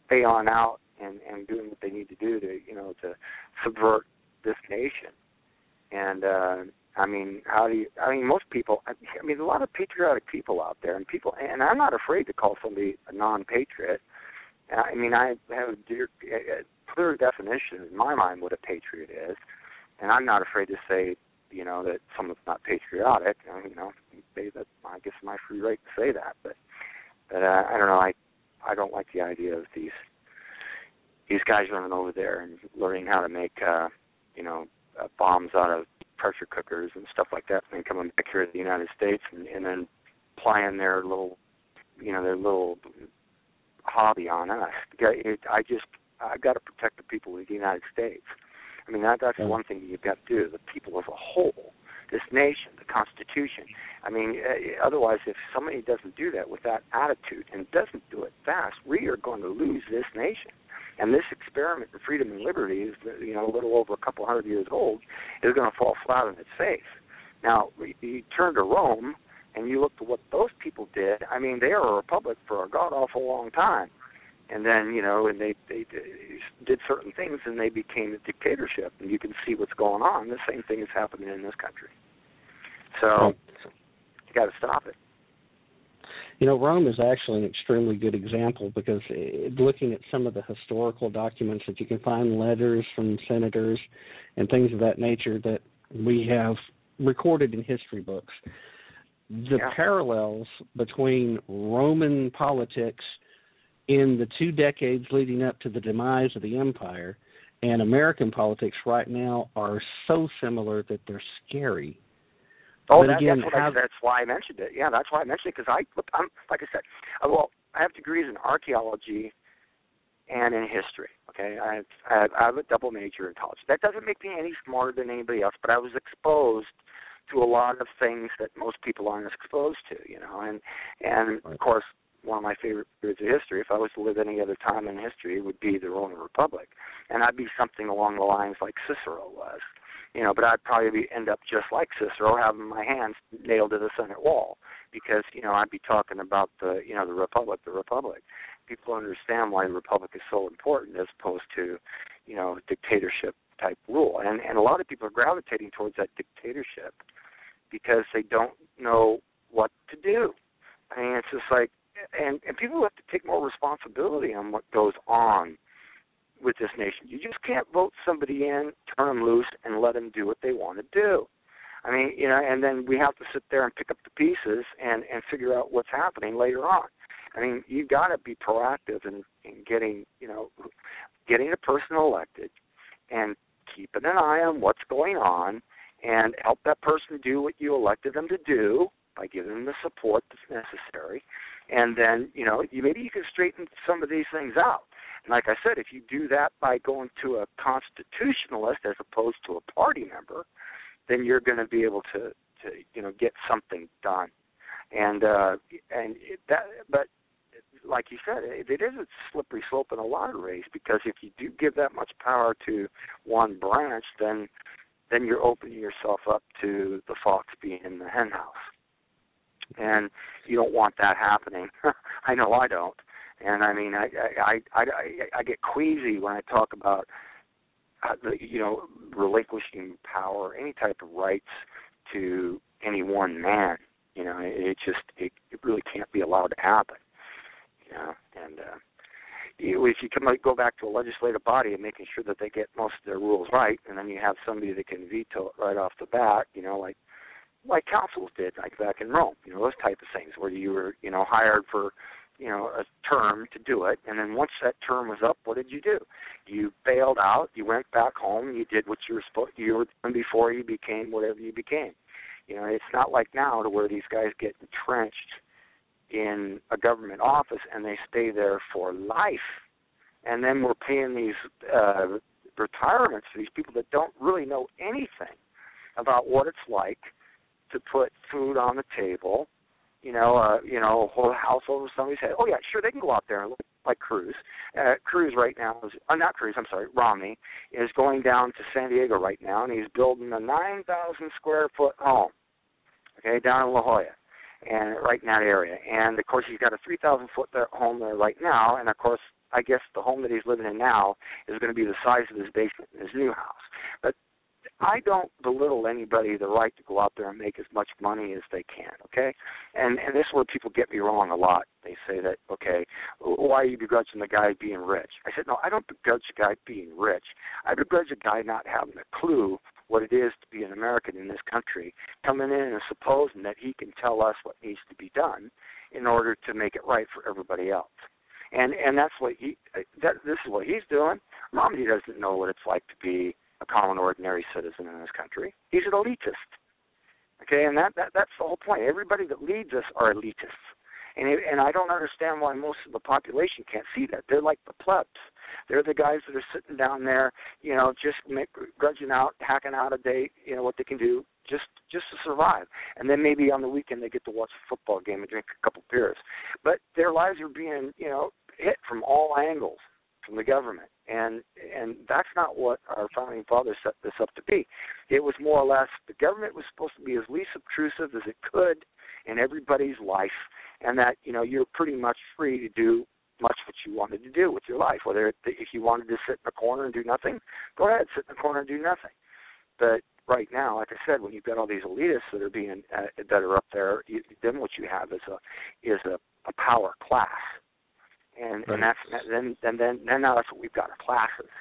pay on out and and doing what they need to do to you know to subvert this nation. And uh, I mean, how do you? I mean, most people. I mean, a lot of patriotic people out there, and people. And I'm not afraid to call somebody a non-patriot. I mean, I have a, dear, a clear definition in my mind what a patriot is, and I'm not afraid to say, you know, that someone's not patriotic. You know, they, that I guess my free right to say that, but but uh, I don't know. I I don't like the idea of these these guys running over there and learning how to make uh, you know uh, bombs out of pressure cookers and stuff like that, and then coming back here to the United States and, and then plying their little you know their little hobby on us. I just I got to protect the people of the United States. I mean that that's yeah. one thing you've got to do. The people as a whole, this nation, the Constitution. I mean, uh, otherwise, if somebody doesn't do that with that attitude and doesn't do it fast, we are going to lose this nation. And this experiment in freedom and liberty is, you know, a little over a couple hundred years old, is going to fall flat on its face. Now, you turn to Rome and you look at what those people did. I mean, they were a republic for a god awful long time, and then you know, and they they did certain things, and they became a dictatorship. And you can see what's going on. The same thing is happening in this country. So you got to stop it. You know, Rome is actually an extremely good example because it, looking at some of the historical documents that you can find, letters from senators and things of that nature that we have recorded in history books, the yeah. parallels between Roman politics in the two decades leading up to the demise of the empire and American politics right now are so similar that they're scary. Oh, that, again, that's, how, I, that's why I mentioned it. Yeah, that's why I mentioned it because I, I'm like I said, uh, well, I have degrees in archaeology and in history. Okay, I have, I have, I have a double major in college. That doesn't make me any smarter than anybody else, but I was exposed to a lot of things that most people aren't exposed to, you know. And and of course, one of my favorite periods of history, if I was to live any other time in history, would be the Roman Republic, and I'd be something along the lines like Cicero was, you know. But I'd probably be, end up just like Cicero, having my hands nailed to the Senate wall, because you know I'd be talking about the you know the Republic, the Republic. People understand why the Republic is so important as opposed to, you know, dictatorship type rule, and and a lot of people are gravitating towards that dictatorship because they don't know what to do. I mean, it's just like, and and people have to take more responsibility on what goes on with this nation. You just can't vote somebody in, turn them loose, and let them do what they want to do. I mean, you know, and then we have to sit there and pick up the pieces and and figure out what's happening later on. I mean, you've got to be proactive in, in getting, you know, getting a person elected and keeping an eye on what's going on and help that person do what you elected them to do by giving them the support that's necessary. And then, you know, you maybe you can straighten some of these things out. And like I said, if you do that by going to a constitutionalist as opposed to a party member, then you're going to be able to, to you know, get something done. And uh, and it, that, but like you said, it, it is a slippery slope in a lot of ways because if you do give that much power to one branch, then then you're opening yourself up to the fox being in the henhouse. And you don't want that happening. I know I don't. And I mean, I I I I, I get queasy when I talk about uh, the you know relinquishing power, any type of rights to any one man. You know, it, it just it, it really can't be allowed to happen. Know, and uh, if you come go back to a legislative body and making sure that they get most of their rules right, and then you have somebody that can veto it right off the bat, you know, like like consuls did, like back in Rome, you know, those type of things where you were, you know, hired for, you know, a term to do it, and then once that term was up, what did you do? You bailed out, you went back home, you did what you were supposed you were doing before you became whatever you became. You know, it's not like now to where these guys get entrenched in a government office and they stay there for life. And then we're paying these uh, retirements for these people that don't really know anything about what it's like to put food on the table, you know, uh, you know, hold a house over somebody's head. Oh yeah, sure, they can go out there and look like Cruz. Uh, Cruz right now is uh, not Cruz. I'm sorry, Romney is going down to San Diego right now, and he's building a 9,000 square foot home. Okay, down in La Jolla, and right in that area. And of course, he's got a 3,000 foot there, home there right now, and of course, I guess the home that he's living in now is going to be the size of his basement in his new house. But I don't belittle anybody the right to go out there and make as much money as they can, okay? And and this is where people get me wrong a lot. They say that, okay, why are you begrudging the guy being rich? I said, no, I don't begrudge the guy being rich. I begrudge a guy not having a clue what it is to be an American in this country, coming in and supposing that he can tell us what needs to be done in order to make it right for everybody else. And and that's what he uh, that this is what he's doing. Romney doesn't know what it's like to be a common ordinary citizen in this country. He's an elitist. Okay, and that, that that's the whole point. Everybody that leads us are elitists. And it, and I don't understand why most of the population can't see that. They're like the plebs. They're the guys that are sitting down there, you know, just make, grudging out, hacking out a day, you know, what they can do just just to survive. And then maybe on the weekend they get to watch a football game and drink a couple beers. But their lives are being, you know, hit from all angles from the government and and that's not what our founding fathers set this up to be. It was more or less the government was supposed to be as least obtrusive as it could in everybody's life, and that you know you're pretty much free to do much what you wanted to do with your life. Whether it, if you wanted to sit in a corner and do nothing, go ahead, sit in the corner and do nothing. But right now, like I said, when you've got all these elitists that are being uh, that are up there, you, then what you have is a is a, a power class and right. and that's then then then then now that's what we've got our classes.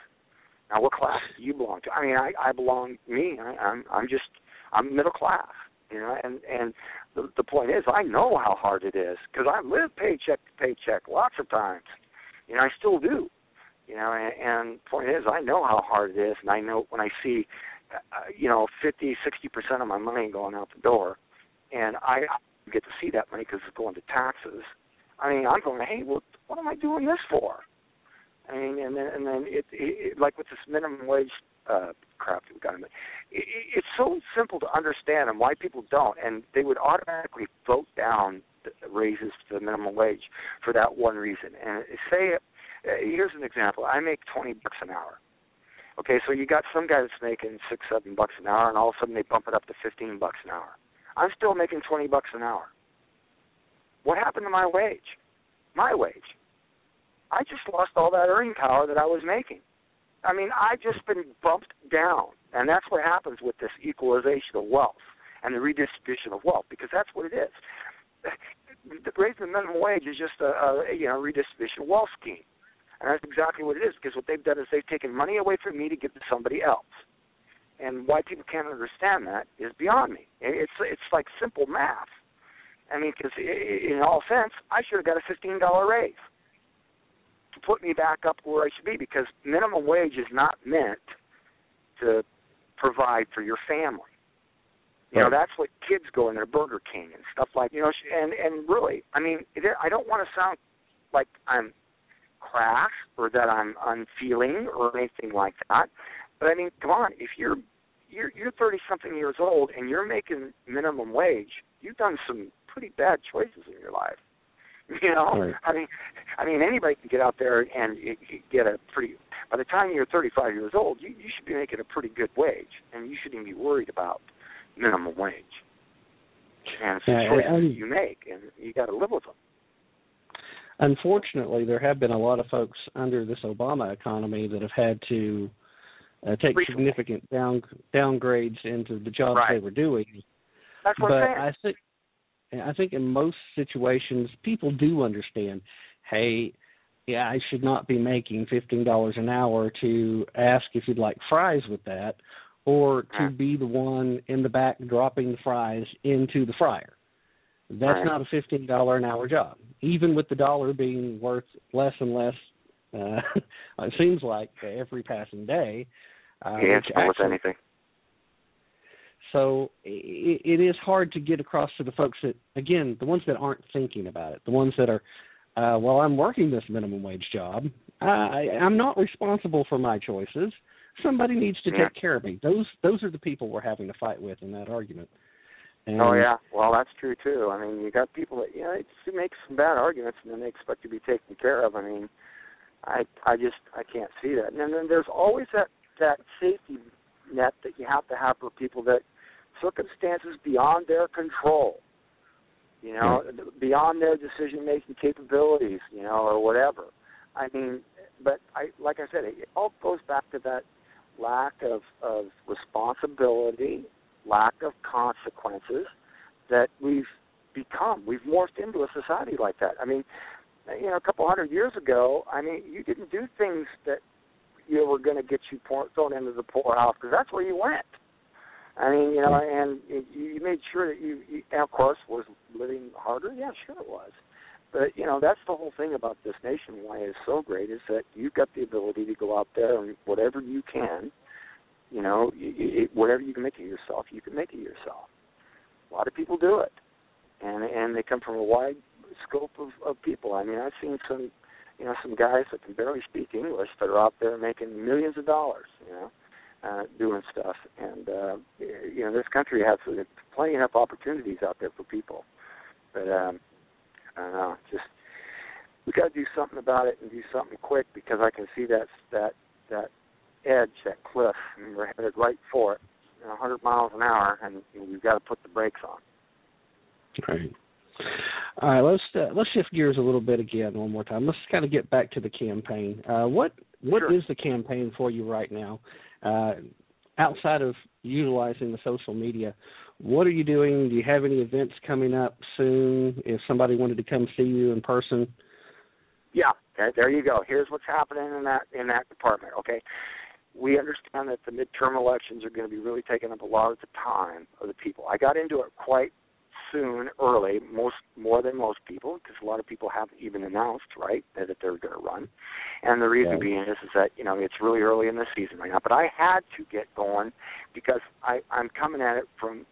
Now, what class do you belong to? I mean, I I belong me. I, I'm I'm just I'm middle class, you know. And and the the point is, I know how hard it is because I lived paycheck to paycheck lots of times. You know, I still do. You know, and, and point is, I know how hard it is, and I know when I see, uh, you know, fifty, sixty percent of my money going out the door, and I get to see that money because it's going to taxes I mean, I'm going, hey, well, what am I doing this for? I mean, and then and then it, it like with this minimum wage uh crap that we got it, it, it's so simple to understand and why people don't, and they would automatically vote down raises to the minimum wage for that one reason. And say, uh, here's an example: I make twenty bucks an hour. Okay, so you got some guy that's making six, seven bucks an hour, and all of a sudden they bump it up to fifteen bucks an hour. I'm still making twenty bucks an hour. What happened to my wage? My wage. I just lost all that earning power that I was making. I mean, I just been bumped down, and that's what happens with this equalization of wealth and the redistribution of wealth, because that's what it is. Raising the minimum wage is just a, a you know redistribution of wealth scheme, and that's exactly what it is. Because what they've done is they've taken money away from me to give to somebody else, and why people can't understand that is beyond me. It's it's like simple math. I mean, because in all sense, I should have got a fifteen dollar raise put me back up where I should be. Because minimum wage is not meant to provide for your family. You know, that's what kids go in their Burger King and stuff like you know. And and really, I mean, I don't want to sound like I'm crass or that I'm unfeeling or anything like that. But I mean, come on, if you're you're you're 30 something years old and you're making minimum wage, you've done some pretty bad choices in your life. You know, right. I mean, I mean anybody can get out there and get a pretty. By the time you're 35 years old, you you should be making a pretty good wage, and you shouldn't be worried about minimum wage. And it's yeah, choices I, you make, and you got to live with them. Unfortunately, there have been a lot of folks under this Obama economy that have had to uh, take Recently. significant down downgrades into the jobs Right. they were doing. That's what but I'm saying. I think I think in most situations people do understand, hey, yeah, I should not be making fifteen dollars an hour to ask if you'd like fries with that, or to be the one in the back dropping the fries into the fryer. That's not a fifteen dollar an hour job, even with the dollar being worth less and less. Uh, it seems like every passing day. Uh, yeah, it's with anything. So it, it is hard to get across to the folks that, again, the ones that aren't thinking about it, the ones that are, uh, well, I'm working this minimum wage job. I, I'm not responsible for my choices. Somebody needs to Yeah. take care of me. Those those are the people we're having to fight with in that argument. And oh yeah, well that's true too. I mean, you got people that you know they make some bad arguments and then they expect to be taken care of. I mean, I I just I can't see that. And then there's always that that safety net that you have to have for people that circumstances beyond their control, you know, Hmm. beyond their decision making capabilities, you know, or whatever. I mean, but I like I said, it all goes back to that lack of of responsibility, lack of consequences that we've become. We've morphed into a society like that. I mean, you know, a couple hundred years ago, I mean, you didn't do things that you were going to get you pour, thrown into the poorhouse because that's where you went. I mean, you know, and you, you made sure that you, you, and of course, was living harder. Yeah, sure it was. But you know, that's the whole thing about this nation. Why it's so great is that you've got the ability to go out there and whatever you can, you know, you, you, whatever you can make it yourself, you can make it yourself. A lot of people do it, and and they come from a wide scope of, of people. I mean, I've seen some, you know, some guys that can barely speak English that are out there making millions of dollars. You know, uh, doing stuff, and uh, you know, this country has plenty enough opportunities out there for people. But um, I don't know, just we got to do something about it and do something quick because I can see that that that edge, that cliff, and we're headed right for it, you know, 100 miles an hour, and we've got to put the brakes on. Right. All right, let's uh, let's shift gears a little bit again one more time. Let's kind of get back to the campaign. Uh, what what Sure. is the campaign for you right now? Uh, outside of utilizing the social media, what are you doing? Do you have any events coming up soon? If somebody wanted to come see you in person, Yeah, okay, there you go. Here's what's happening in that in that department. Okay, we understand that the midterm elections are going to be really taking up a lot of the time of the people. I got into it quite soon, early, most more than most people, because a lot of people haven't even announced, right, that that they're going to run. And the reason Right. being is, is that you know it's really early in the season right now. But I had to get going because I I'm coming at it from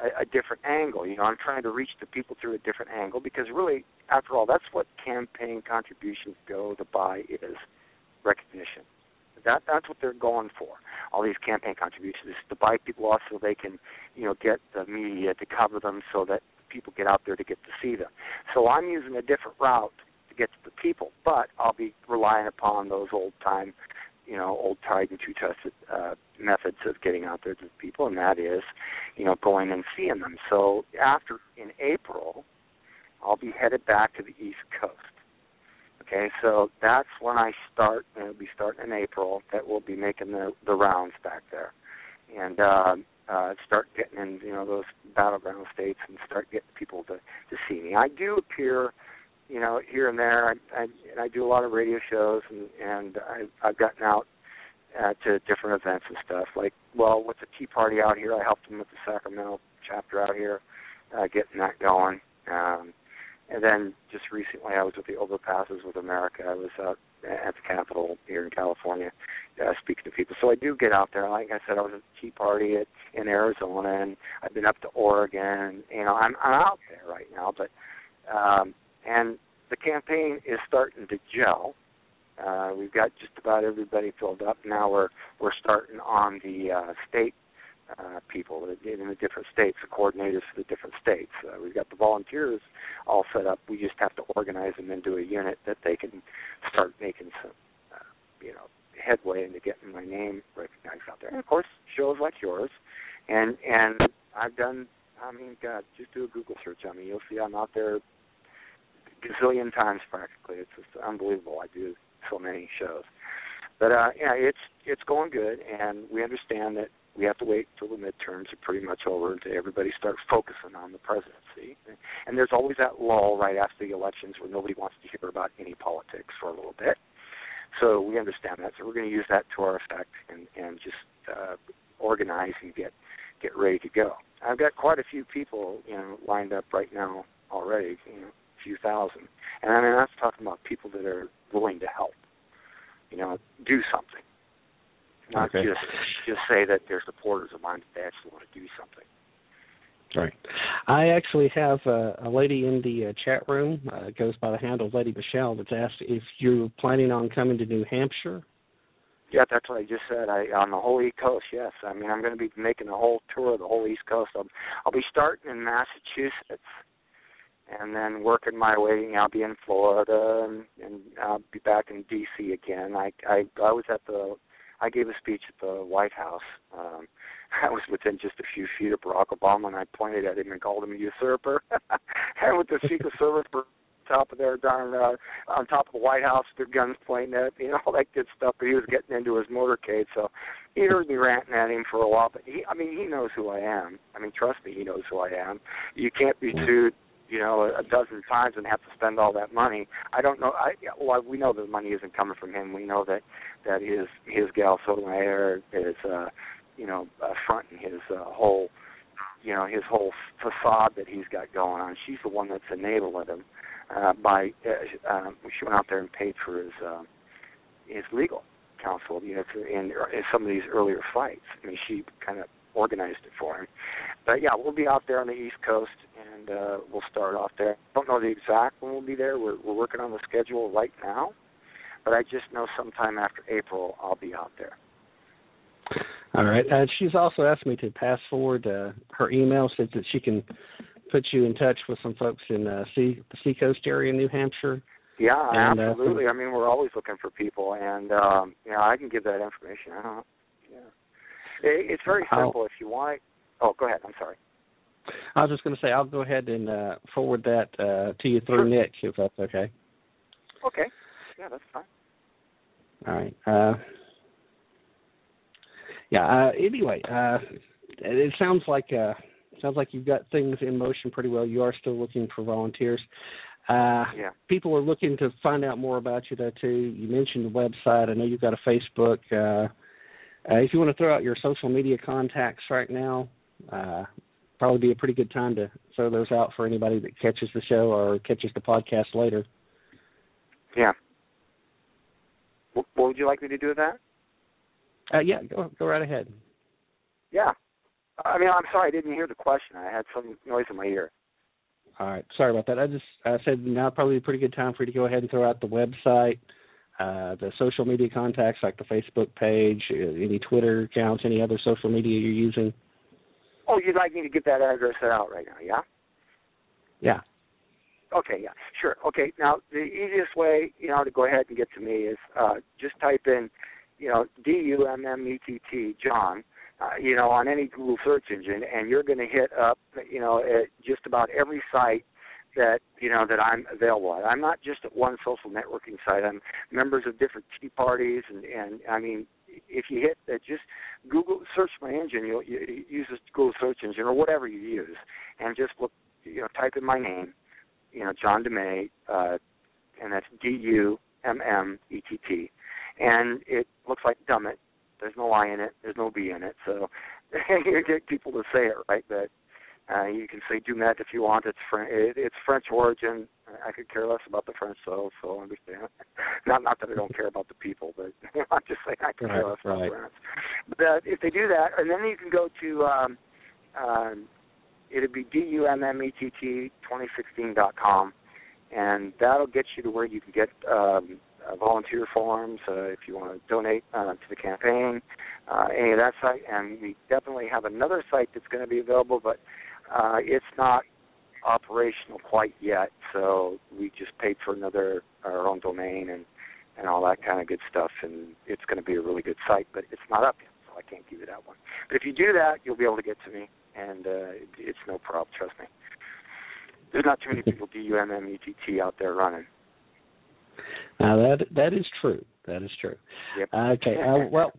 a, a different angle. You know, I'm trying to reach the people through a different angle because really, after all, that's what campaign contributions go to buy is recognition. That that's what they're going for. All these campaign contributions to buy people off so they can, you know, get the media to cover them so that people get out there to get to see them. So I'm using a different route to get to the people, but I'll be relying upon those old time, you know, old tried and true tested uh, methods of getting out there to the people, and that is, you know, going and seeing them. So after in April, I'll be headed back to the East Coast. Okay, so that's when I start, and it'll be starting in April. That we'll be making the the rounds back there, and uh, uh, start getting in, you know, those battleground states, and start getting people to to see me. I do appear, you know, here and there. I, I and I do a lot of radio shows, and and I, I've gotten out uh, to different events and stuff. Like, well, with the Tea Party out here, I helped them with the Sacramento chapter out here, uh, getting that going. Um, and then just recently, I was with the Overpasses with America. I was out at the Capitol here in California, uh, speaking to people. So I do get out there. Like I said, I was at the Tea Party at, in Arizona, and I've been up to Oregon. You know, I'm I'm out there right now, but um, and the campaign is starting to gel. Uh, we've got just about everybody filled up. Now we're we're starting on the uh, state uh, people in the different states, the coordinators for the different states. Uh, we've got the volunteers all set up. We just have to organize them into a unit that they can start making some, uh, you know, headway into getting my name recognized out there. And of course, shows like yours, and and I've done. I mean, God, just do a Google search on me. You'll see I'm out there gazillion times practically. It's just unbelievable. I do so many shows. But uh yeah, it's it's going good and we understand that we have to wait till the midterms are pretty much over until everybody starts focusing on the presidency. And there's always that lull right after the elections where nobody wants to hear about any politics for a little bit. So we understand that. So we're going to use that to our effect and and just uh organize and get get ready to go. I've got quite a few people, you know, lined up right now already, you know, a few thousand. And I mean that's talking about people that are willing to help. You know, do something. Not Okay. just just say that they're supporters of mine, they actually want to do something. Right. I actually have a, a lady in the uh, chat room. Uh, goes by the handle Lady Michelle. That's asked if you're planning on coming to New Hampshire. Yeah, that's what I just said. I on the whole East Coast. Yes, I mean I'm going to be making a whole tour of the whole East Coast. I'll, I'll be starting in Massachusetts, and then working my way. I'll be in Florida, and, and I'll be back in D.C. again. I I I was at the I gave a speech at the White House. Um, I was within just a few feet of Barack Obama, and I pointed at him and called him a usurper. and with the Secret Service top of their darn uh, on top of the White House, their guns pointing at you know all that good stuff. But he was getting into his motorcade, so he heard me ranting at him for a while. But he, I mean, he knows who I am. I mean, trust me, he knows who I am. You can't be sued you know, a dozen times and have to spend all that money. I don't know. I well, we know the money isn't coming from him. We know that that his his gal Sotomayor is, uh, you know, uh, fronting his uh, whole, you know, his whole facade that he's got going on. She's the one that's enabling him uh, by uh, um, she went out there and paid for his uh, his legal counsel. You know, in, in some of these earlier fights. I mean, she kind of organized it for him. But yeah, we'll be out there on the East Coast, and uh, we'll start off there. Don't know the exact when we'll be there. We're we're working on the schedule right now, but I just know sometime after April I'll be out there. All right. Uh, she's also asked me to pass forward uh, her email so that she can put you in touch with some folks in uh, sea, the Seacoast area in New Hampshire. Yeah, And, uh, absolutely. I mean, we're always looking for people, and um, you know, I can give that information. I don't. Yeah, it, it's very simple. If you want, oh, go ahead. I'm sorry. I was just going to say I'll go ahead and uh, forward that uh, to you through Nick if that's okay. Okay. Yeah, that's fine. All right. Uh, yeah. Uh, anyway, uh, it it sounds like uh, sounds like you've got things in motion pretty well. You are still looking for volunteers. Uh, Yeah. People are looking to find out more about you, though. Too. You mentioned the website. I know you've got a Facebook. Uh, uh, if you want to throw out your social media contacts right now, uh, probably be a pretty good time to throw those out for anybody that catches the show or catches the podcast later. Yeah. What, would you like me to do with that? Uh, yeah, go go right ahead. Yeah. I mean, I'm sorry, I didn't hear the question. I had some noise in my ear. All right. Sorry about that. I just I said now probably a pretty good time for you to go ahead and throw out the website, uh, the social media contacts like the Facebook page, uh, any Twitter accounts, any other social media you're using. Oh, you'd like me to get that address out right now, yeah? Yeah. Okay, yeah, sure. Okay, now the easiest way, you know, to go ahead and get to me is uh, just type in, you know, D U M M E T T John, uh, you know, on any Google search engine, and you're going to hit up, you know, at just about every site that you know that I'm available at. I'm not just at one social networking site. I'm members of different tea parties, and and I mean, if you hit that, just Google search my engine. You'll you, use this Google search engine or whatever you use, and just look, you know, type in my name, you know, John Dummett, uh, and that's D U M M E T T, and it looks like Dummit. There's no I in it. There's no B in it. So you get people to say it right, but uh, you can say Dumet if you want. It's French. It, it's French origin. I could care less about the French, so so understand. not not that I don't care about the people, but I'm just saying I could care Right, less about right. France. But uh, if they do that, and then you can go to um, um, it'd be d u m m e t t 2016 dot com, and that'll get you to where you can get um, uh, volunteer forms uh, if you want to donate uh, to the campaign, uh, any of that site. And we definitely have another site that's going to be available, but uh, it's not operational quite yet. So we just paid for another our own domain and and all that kind of good stuff, and it's going to be a really good site, but it's not up yet, so I can't give you that one. But if you do that, you'll be able to get to me, and uh, it- it's no problem. Trust me. There's not too many people D U M M E T T out there running. Now that that is true. That is true. Yep. Okay. Uh, well,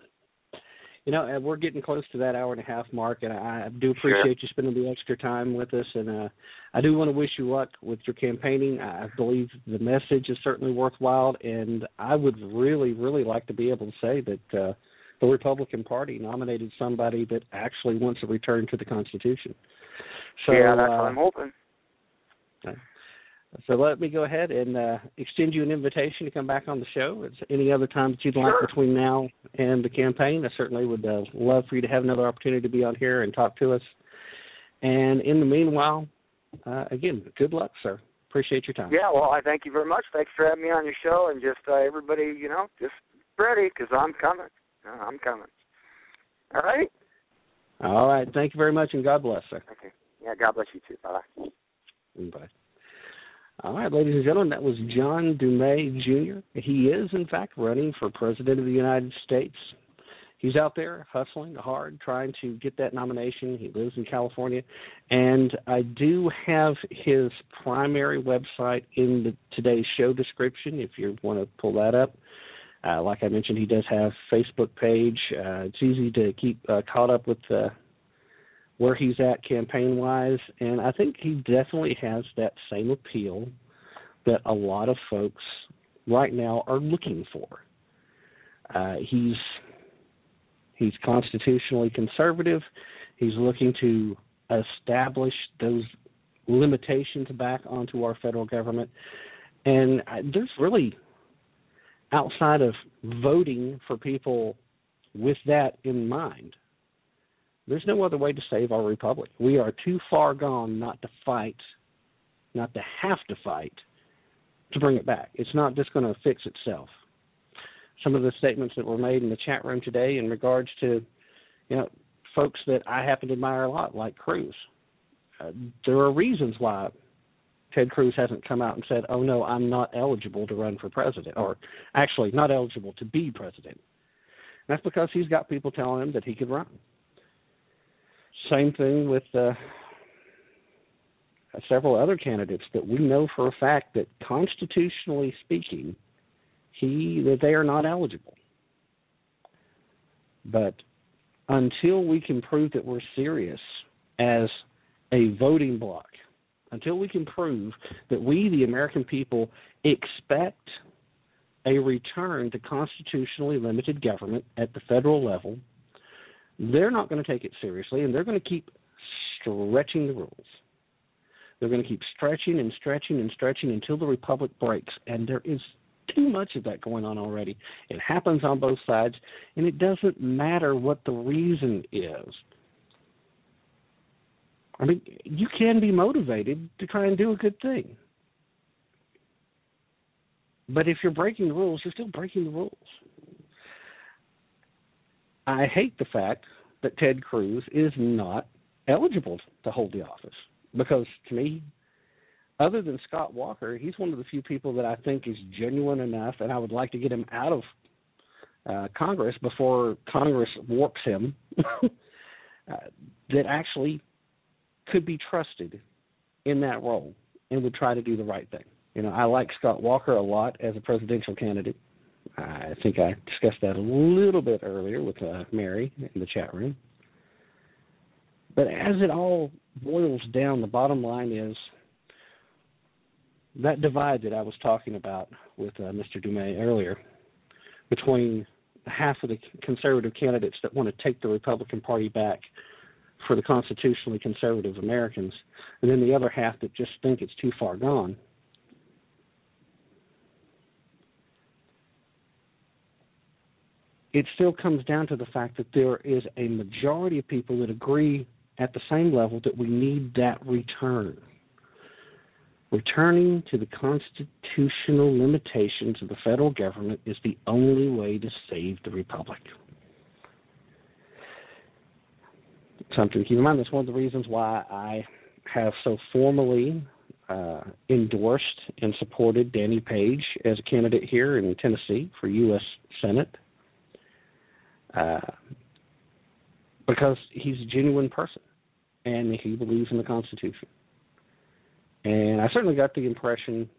you know, uh, we're getting close to that hour and a half mark, and I, I do Sure. appreciate you spending the extra time with us. And uh, I do want to wish you luck with your campaigning. I believe the message is certainly worthwhile, and I would really, really like to be able to say that uh, the Republican Party nominated somebody that actually wants a return to the Constitution. So, yeah, that's uh, what I'm hoping. So let me go ahead and uh, extend you an invitation to come back on the show. It's any other time that you'd like Sure. between now and the campaign. I certainly would uh, love for you to have another opportunity to be on here and talk to us. And in the meanwhile, uh, again, good luck, sir. Appreciate your time. Yeah, well, I thank you very much. Thanks for having me on your show, and just uh, everybody, you know, just ready because I'm coming. Uh, I'm coming. All right. All right. Thank you very much, and God bless, sir. Okay. Yeah. God bless you too. Bye. Bye. All right, ladies and gentlemen, that was John Dummett Jr. He is, in fact, running for President of the United States. He's out there hustling hard, trying to get that nomination. He lives in California. And I do have his primary website in the, today's show description if you want to pull that up. Uh, like I mentioned, he does have Facebook page. Uh, it's easy to keep uh, caught up with uh, where he's at campaign wise, and I think he definitely has that same appeal that a lot of folks right now are looking for. Uh, he's he's constitutionally conservative. He's looking to establish those limitations back onto our federal government, and there's really outside of voting for people with that in mind. There's no other way to save our republic. We are too far gone not to fight, not to have to fight to bring it back. It's not just going to fix itself. Some of the statements that were made in the chat room today in regards to, you know, folks that I happen to admire a lot, like Cruz. Uh, there are reasons why Ted Cruz hasn't come out and said, "Oh no, I'm not eligible to run for president," or actually not eligible to be president. And that's because he's got people telling him that he could run. Same thing with uh, several other candidates that we know for a fact that constitutionally speaking, he that they are not eligible. But until we can prove that we're serious as a voting bloc, until we can prove that we, the American people, expect a return to constitutionally limited government at the federal level, they're not going to take it seriously and they're going to keep stretching the rules. They're going to keep stretching and stretching and stretching until the republic breaks. And there is too much of that going on already. It happens on both sides, and it doesn't matter what the reason is. I mean, you can be motivated to try and do a good thing. But if you're breaking the rules, you're still breaking the rules. I hate the fact that Ted Cruz is not eligible to hold the office because to me, other than Scott Walker, he's one of the few people that I think is genuine enough, and I would like to get him out of uh, Congress before Congress warps him. uh, that actually could be trusted in that role and would try to do the right thing. You know, I like Scott Walker a lot as a presidential candidate. I think I discussed that a little bit earlier with uh, Mary in the chat room. But as it all boils down, the bottom line is that divide that I was talking about with uh, Mr. Dummett earlier between half of the conservative candidates that want to take the Republican Party back for the constitutionally conservative Americans, and then the other half that just think it's too far gone. It still comes down to the fact that there is a majority of people that agree at the same level that we need that return. Returning to the constitutional limitations of the federal government is the only way to save the republic. Something to keep in mind. That's one of the reasons why I have so formally uh, endorsed and supported Danny Page as a candidate here in Tennessee for U.S. Senate. Uh, because he's a genuine person and he believes in the Constitution. And I certainly got the impression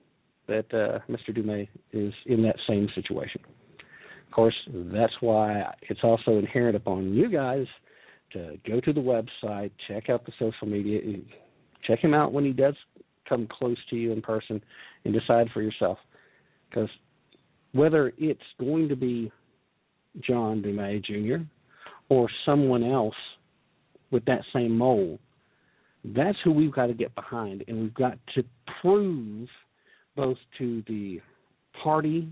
that uh, Mr. Dummett is in that same situation. Of course, that's why it's also inherent upon you guys to go to the website, check out the social media, check him out when he does come close to you in person, and decide for yourself. Because whether it's going to be John Dummett Jr. or someone else with that same mold, that's who we've got to get behind, and we've got to prove both to the party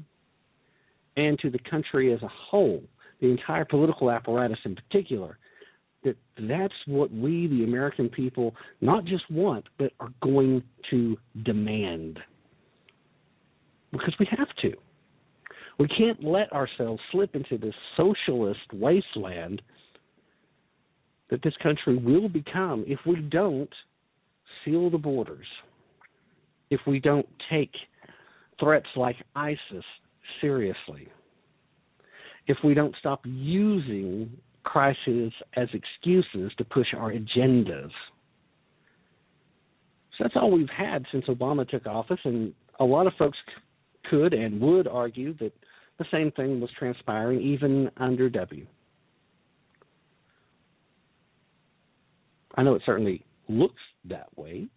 and to the country as a whole, the entire political apparatus in particular, that that's what we, the American people, not just want, but are going to demand. Because we have to. We can't let ourselves slip into this socialist wasteland that this country will become if we don't seal the borders, if we don't take threats like ISIS seriously, if we don't stop using crises as excuses to push our agendas. So that's all we've had since Obama took office, and a lot of folks could and would argue that the same thing was transpiring even under W. I know it certainly looks that way.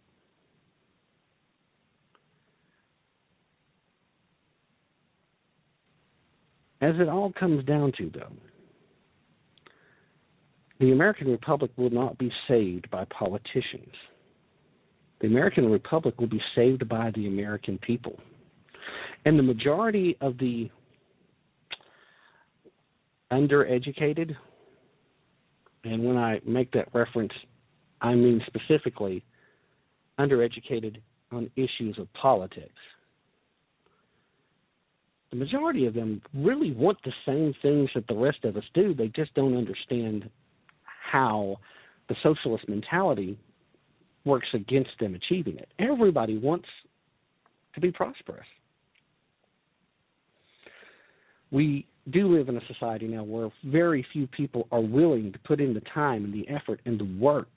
As it all comes down to, though, the American Republic will not be saved by politicians. The American Republic will be saved by the American people. And the majority of the undereducated, and when I make that reference, I mean specifically undereducated on issues of politics. The majority of them really want the same things that the rest of us do. They just don't understand how the socialist mentality works against them achieving it. Everybody wants to be prosperous. We do live in a society now where very few people are willing to put in the time and the effort and the work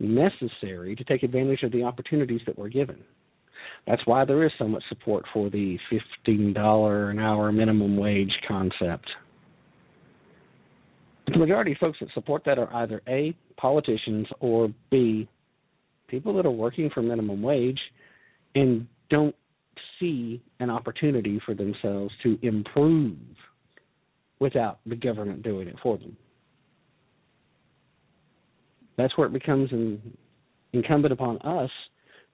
necessary to take advantage of the opportunities that we're given. That's why there is so much support for the $15 an hour minimum wage concept. But the majority of folks that support that are either A, politicians, or B, people that are working for minimum wage and don't see an opportunity for themselves to improve without the government doing it for them. That's where it becomes in, incumbent upon us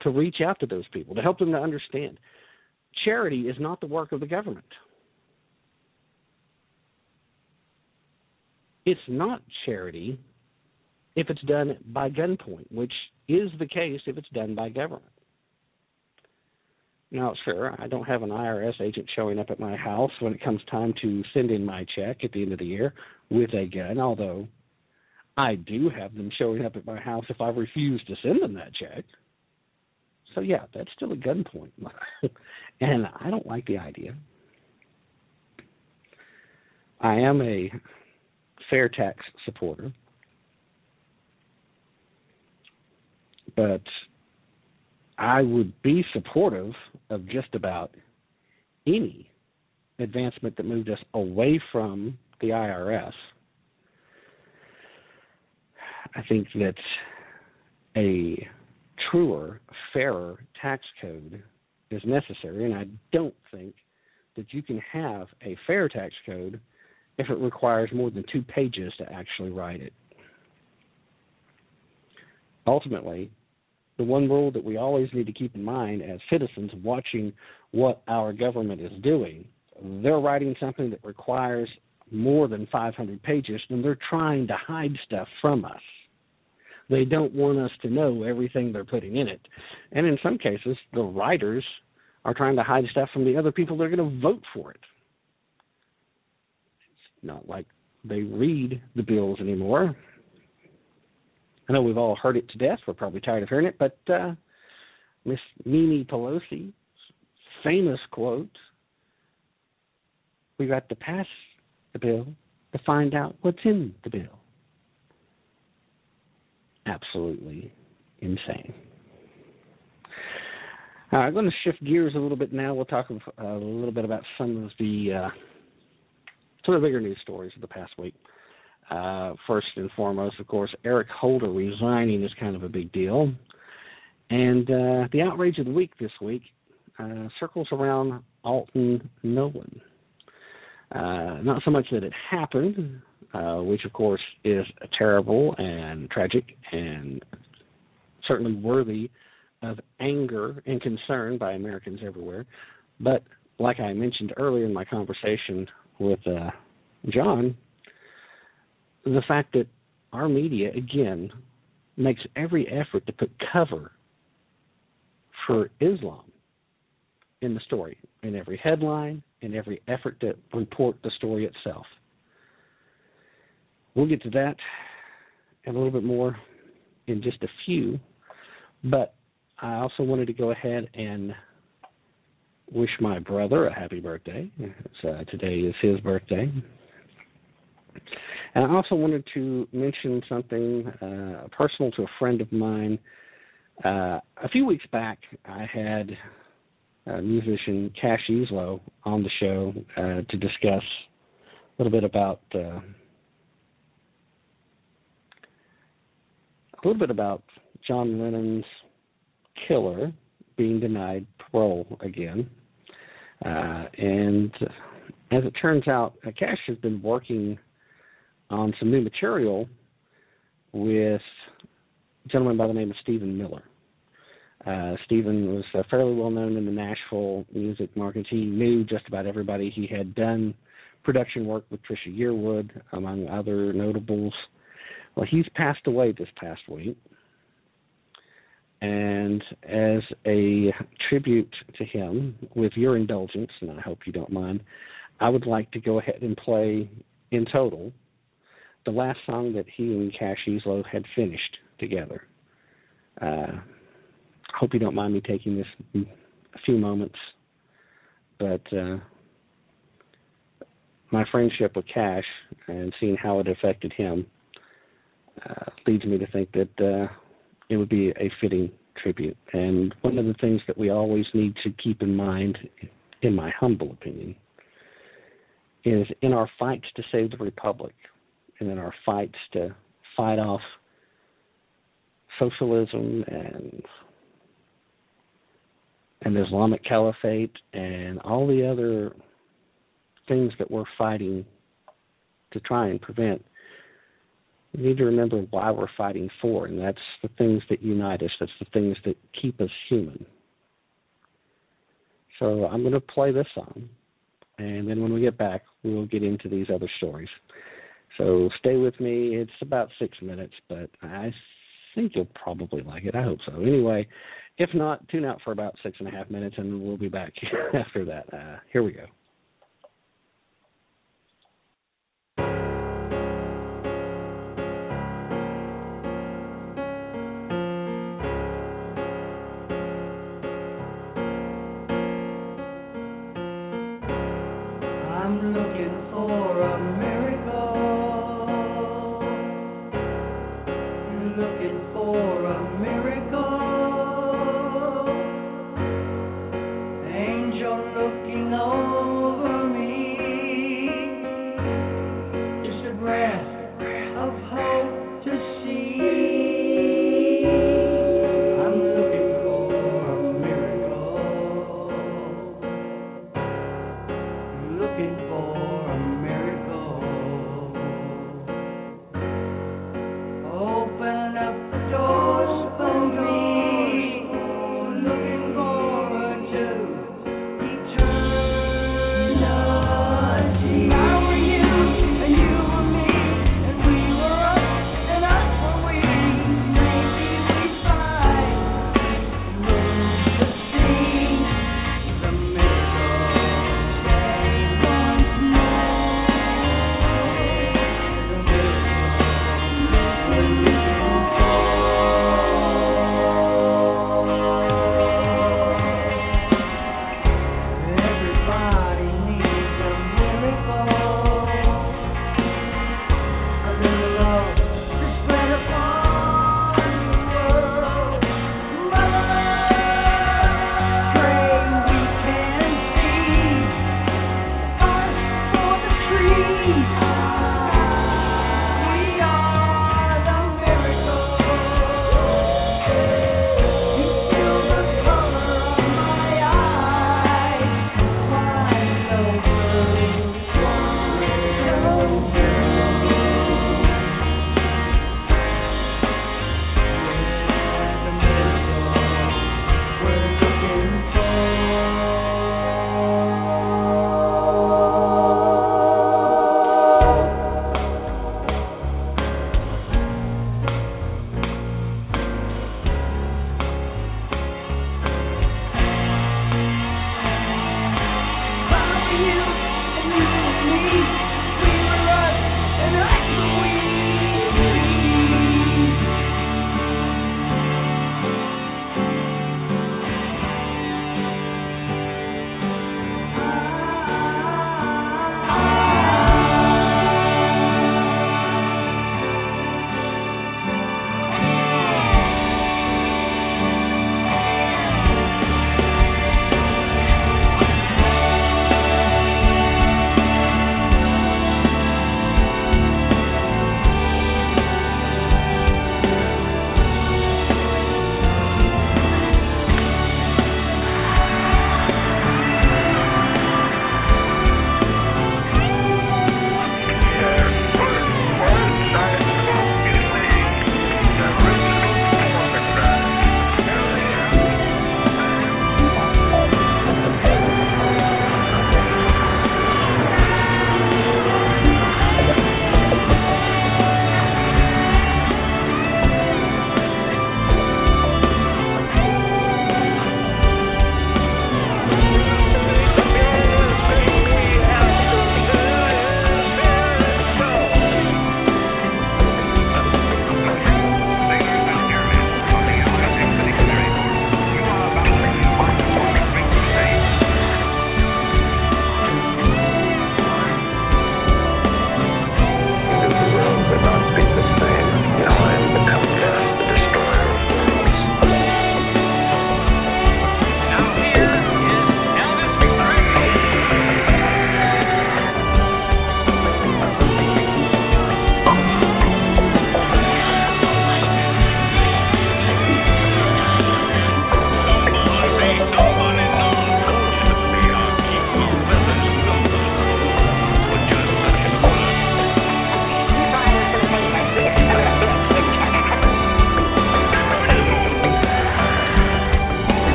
to reach out to those people, to help them to understand. Charity is not the work of the government. It's not charity if it's done by gunpoint, which is the case if it's done by government. Now, sure, I don't have an IRS agent showing up at my house when it comes time to send in my check at the end of the year with a gun, although I do have them showing up at my house if I refuse to send them that check. So, yeah, that's still a gunpoint. and I don't like the idea. I am a fair tax supporter. But I would be supportive of just about any advancement that moved us away from the IRS. I think that a truer, fairer tax code is necessary, and I don't think that you can have a fair tax code if it requires more than two pages to actually write it. Ultimately, the one rule that we always need to keep in mind as citizens watching what our government is doing, they're writing something that requires more than 500 pages, and they're trying to hide stuff from us. They don't want us to know everything they're putting in it. And in some cases, the writers are trying to hide stuff from the other people that are going to vote for it. It's not like they read the bills anymore. I know we've all heard it to death. We're probably tired of hearing it, but uh, Miss Mimi Pelosi, famous quote: "We got to pass the bill to find out what's in the bill." Absolutely insane. I'm going to shift gears a little bit now. We'll talk a little bit about some of the uh, some of the bigger news stories of the past week. Uh, first and foremost, of course, Eric Holder resigning is kind of a big deal. And uh, the outrage of the week this week uh, circles around Alton Nolen. Uh, not so much that it happened, uh, which of course is terrible and tragic and certainly worthy of anger and concern by Americans everywhere. But like I mentioned earlier in my conversation with uh, John, the fact that our media again makes every effort to put cover for Islam in the story, in every headline, in every effort to report the story itself. We'll get to that and a little bit more in just a few, but I also wanted to go ahead and wish my brother a happy birthday. Uh, today is his birthday. And I also wanted to mention something uh, personal to a friend of mine. Uh, a few weeks back, I had uh, musician Cash Eslow on the show uh, to discuss a little bit about uh, a little bit about John Lennon's killer being denied parole again. Uh, and as it turns out, Cash has been working on some new material with a gentleman by the name of Stephen Miller. Uh, Stephen was uh, fairly well known in the Nashville music market. He knew just about everybody. He had done production work with Trisha Yearwood, among other notables. Well, he's passed away this past week. And as a tribute to him, with your indulgence, and I hope you don't mind, I would like to go ahead and play in total the last song that he and Cash Eslow had finished together. Uh, hope you don't mind me taking this a few moments, but uh, my friendship with Cash and seeing how it affected him uh, leads me to think that uh, it would be a fitting tribute. And one of the things that we always need to keep in mind, in my humble opinion, is in our fights to save the republic and in our fights to fight off socialism and and the Islamic Caliphate and all the other things that we're fighting to try and prevent, we need to remember why we're fighting for, and that's the things that unite us, that's the things that keep us human. So I'm going to play this song, and then when we get back, we'll get into these other stories. So stay with me. It's about six minutes, but I think you'll probably like it. I hope so. Anyway, if not, tune out for about six and a half minutes, and we'll be back after that. Uh, here we go.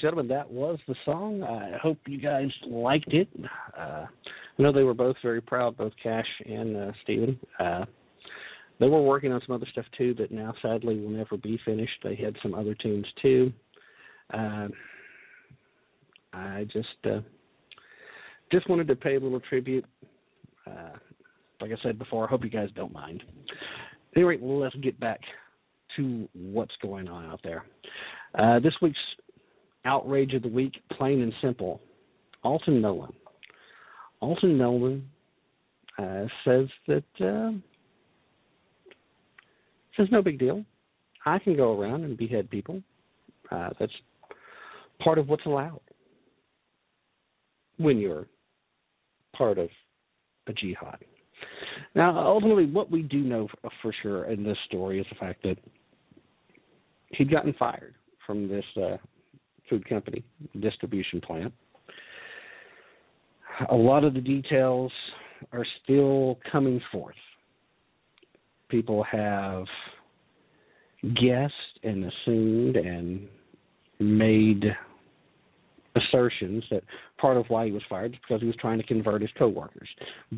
And gentlemen, that was the song. I hope you guys liked it. Uh, I know they were both very proud, both Cash and uh, Steven. Uh, they were working on some other stuff too that now sadly will never be finished. They had some other tunes too. Uh, I just uh, just wanted to pay a little tribute. Uh, like I said before, I hope you guys don't mind. Anyway, let's get back to what's going on out there. Uh, this week's outrage of the week, plain and simple. Alton Nolen. Alton Nolen uh, says that uh, says no big deal. I can go around and behead people. Uh, that's part of what's allowed when you're part of a jihad. Now, ultimately, what we do know for, sure in this story is the fact that he'd gotten fired from this uh, food company distribution plant. A lot of the details are still coming forth. People have guessed and assumed and made assertions that part of why he was fired is because he was trying to convert his coworkers.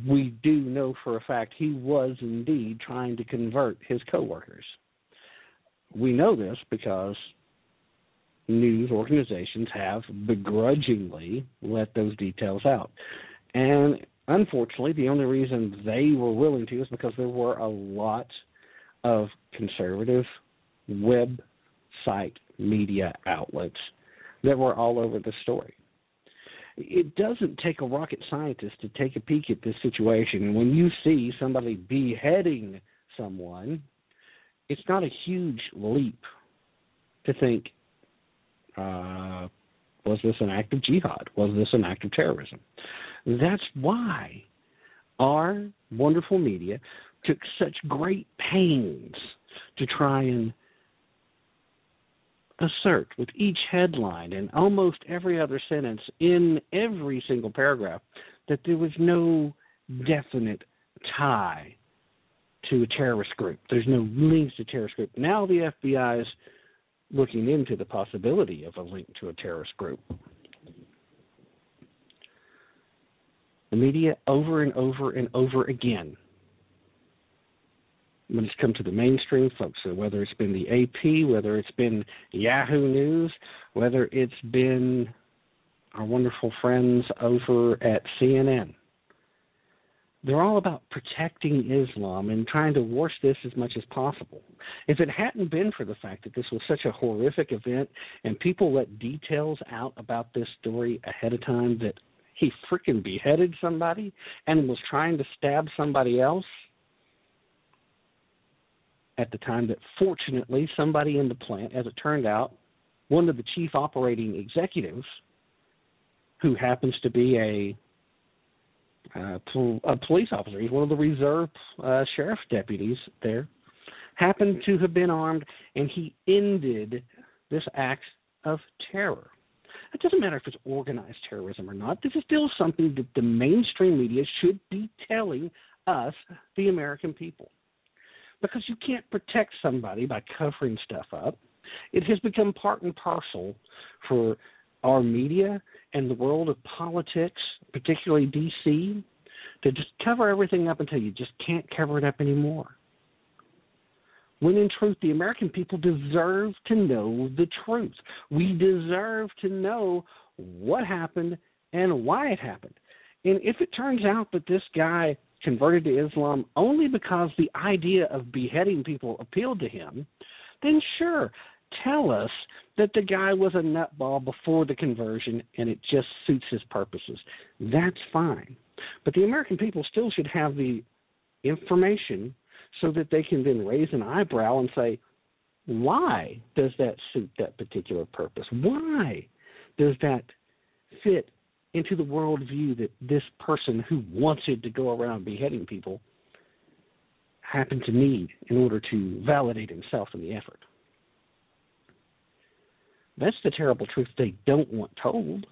We do know for a fact he was indeed trying to convert his coworkers. We know this because news organizations have begrudgingly let those details out. And unfortunately, the only reason they were willing to is because there were a lot of conservative website media outlets that were all over the story. It doesn't take a rocket scientist to take a peek at this situation. And when you see somebody beheading someone, it's not a huge leap to think, uh, was this an act of jihad? Was this an act of terrorism? That's why our wonderful media took such great pains to try and assert with each headline and almost every other sentence in every single paragraph that there was no definite tie to a terrorist group. There's no links to terrorist group. Now the FBI is looking into the possibility of a link to a terrorist group. The media over and over and over again when it's come to the mainstream folks, so whether it's been the AP, whether it's been Yahoo News, whether it's been our wonderful friends over at CNN. They're all about protecting Islam and trying to wash this as much as possible. If it hadn't been for the fact that this was such a horrific event and people let details out about this story ahead of time that he freaking beheaded somebody and was trying to stab somebody else, at the time that fortunately somebody in the plant, as it turned out, one of the chief operating executives, who happens to be a uh, a police officer, he's one of the reserve uh, sheriff deputies there, happened to have been armed, and he ended this act of terror. It doesn't matter if it's organized terrorism or not. This is still something that the mainstream media should be telling us, the American people because you can't protect somebody by covering stuff up. It has become part and parcel for our media and the world of politics, particularly DC, to just cover everything up until you just can't cover it up anymore. When in truth, the American people deserve to know the truth. We deserve to know what happened and why it happened. And if it turns out that this guy converted to Islam only because the idea of beheading people appealed to him, then sure, tell us that the guy was a nutball before the conversion and it just suits his purposes. That's fine. But the American people still should have the information so that they can then raise an eyebrow and say, why does that suit that particular purpose? Why does that fit into the worldview that this person who wanted to go around beheading people happened to need in order to validate himself in the effort. That's the terrible truth they don't want told.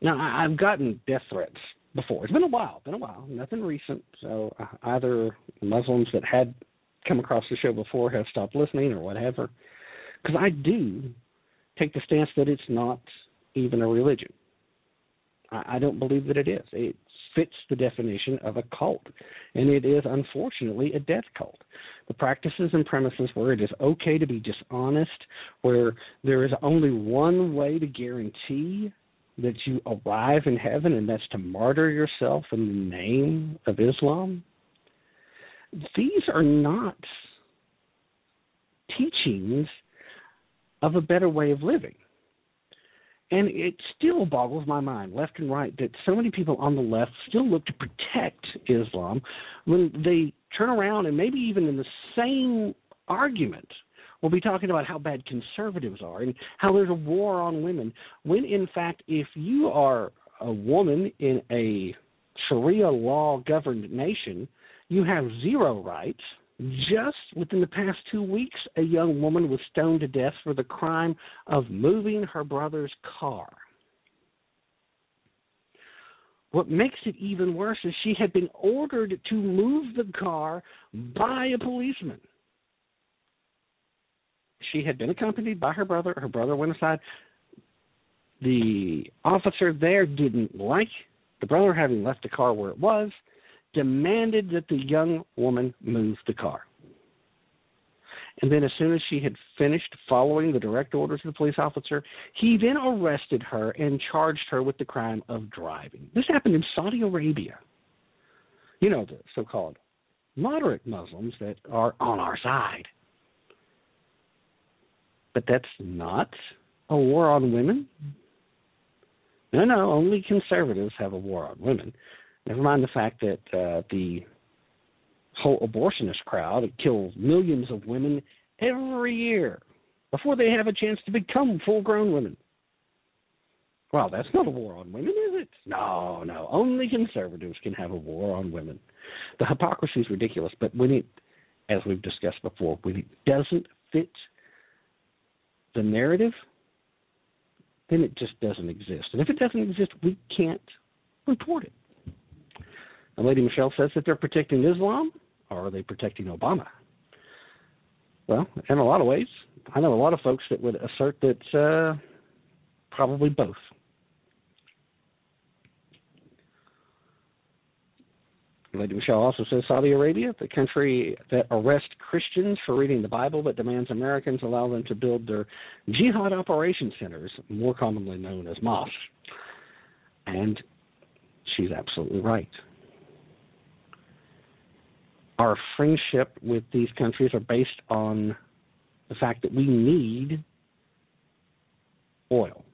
Now, I've gotten death threats before. It's been a while, been a while, nothing recent. So uh, either Muslims that had come across the show before have stopped listening or whatever. Because I do take the stance that it's not even a religion. I, I don't believe that it is. It fits the definition of a cult, and it is unfortunately a death cult. The practices and premises where it is okay to be dishonest, where there is only one way to guarantee that you arrive in heaven, and that's to martyr yourself in the name of Islam. These are not teachings of a better way of living. And it still boggles my mind, left and right, that so many people on the left still look to protect Islam when they turn around and maybe even in the same argument we'll be talking about how bad conservatives are and how there's a war on women. When in fact, if you are a woman in a Sharia law governed nation, you have zero rights just within the past two weeks, a young woman was stoned to death for the crime of moving her brother's car. What makes it even worse is she had been ordered to move the car by a policeman. She had been accompanied by her brother. Her brother went aside. The officer there didn't like the brother having left the car where it was demanded that the young woman move the car. And then, as soon as she had finished following the direct orders of the police officer, he then arrested her and charged her with the crime of driving. This happened in Saudi Arabia. You know, the so called moderate Muslims that are on our side. But that's not a war on women. No, no, only conservatives have a war on women. Never mind the fact that uh, the whole abortionist crowd kills millions of women every year before they have a chance to become full grown women. Well, that's not a war on women, is it? No, no. Only conservatives can have a war on women. The hypocrisy is ridiculous, but when it, as we've discussed before, when it doesn't fit the narrative, then it just doesn't exist. And if it doesn't exist, we can't report it. And Lady Michelle says that they're protecting Islam, or are they protecting Obama? Well, in a lot of ways, I know a lot of folks that would assert that uh, probably both. Lady Michelle also says Saudi Arabia, the country that arrests Christians for reading the Bible but demands Americans allow them to build their jihad operation centers, more commonly known as mosques. And she's absolutely right our friendship with these countries are based on the fact that we need oil.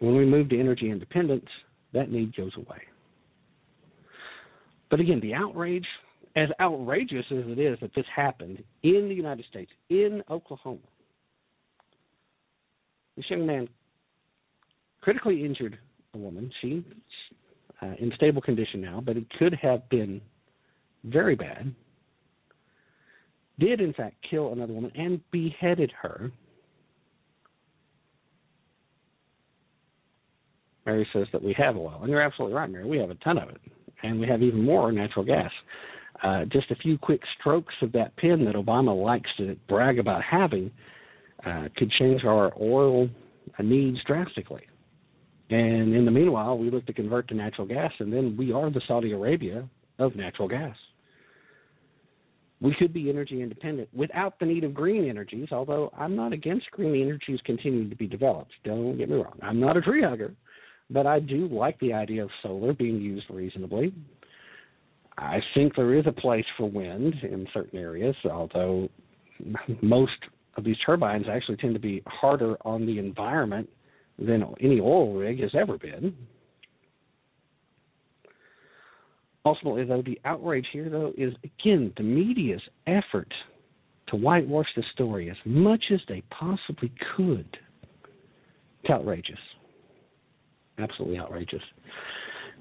When we move to energy independence, that need goes away. But again, the outrage, as outrageous as it is that this happened in the United States, in Oklahoma, this young man critically injured a woman. She uh, in stable condition now, but it could have been very bad. Did in fact kill another woman and beheaded her. Mary says that we have oil, and you're absolutely right, Mary. We have a ton of it, and we have even more natural gas. Uh, just a few quick strokes of that pen that Obama likes to brag about having uh, could change our oil needs drastically. And in the meanwhile, we look to convert to natural gas, and then we are the Saudi Arabia of natural gas. We could be energy independent without the need of green energies, although I'm not against green energies continuing to be developed. Don't get me wrong. I'm not a tree hugger, but I do like the idea of solar being used reasonably. I think there is a place for wind in certain areas, although most of these turbines actually tend to be harder on the environment than any oil rig has ever been. Ultimately, though, the outrage here, though, is again the media's effort to whitewash the story as much as they possibly could. It's outrageous. Absolutely outrageous.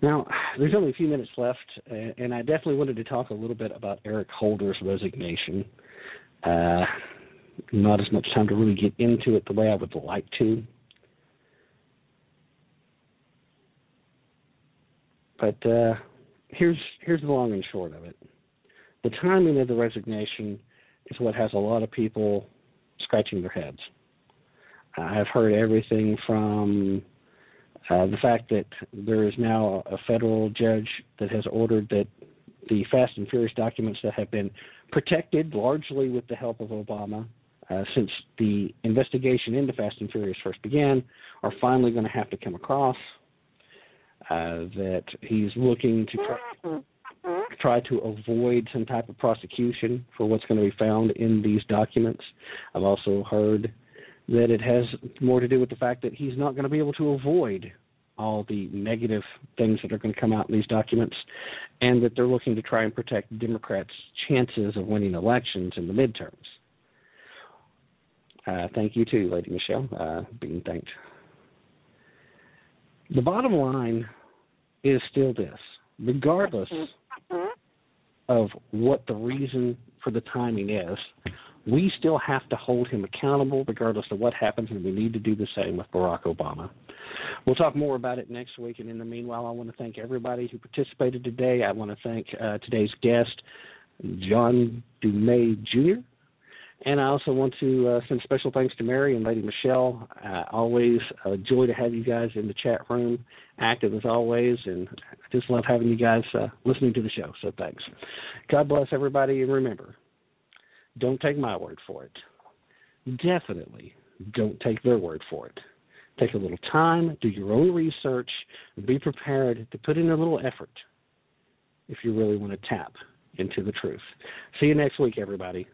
Now, there's only a few minutes left, and I definitely wanted to talk a little bit about Eric Holder's resignation. Uh, not as much time to really get into it the way I would like to. But uh, here's here's the long and short of it. The timing of the resignation is what has a lot of people scratching their heads. I've heard everything from uh, the fact that there is now a federal judge that has ordered that the Fast and Furious documents that have been protected largely with the help of Obama uh, since the investigation into Fast and Furious first began are finally going to have to come across. Uh, that he's looking to try, try to avoid some type of prosecution for what's going to be found in these documents. I've also heard that it has more to do with the fact that he's not going to be able to avoid all the negative things that are going to come out in these documents, and that they're looking to try and protect Democrats' chances of winning elections in the midterms. Uh, thank you too, Lady Michelle, uh, being thanked. The bottom line is still this: regardless of what the reason for the timing is, we still have to hold him accountable regardless of what happens, and we need to do the same with Barack Obama. We'll talk more about it next week, and in the meanwhile, I want to thank everybody who participated today. I want to thank uh, today's guest, John Dummett Jr., and I also want to uh, send special thanks to Mary and Lady Michelle. Uh, always a joy to have you guys in the chat room, active as always, and I just love having you guys uh, listening to the show. So thanks. God bless everybody, and remember, don't take my word for it. Definitely don't take their word for it. Take a little time, do your own research, be prepared to put in a little effort if you really want to tap into the truth. See you next week, everybody.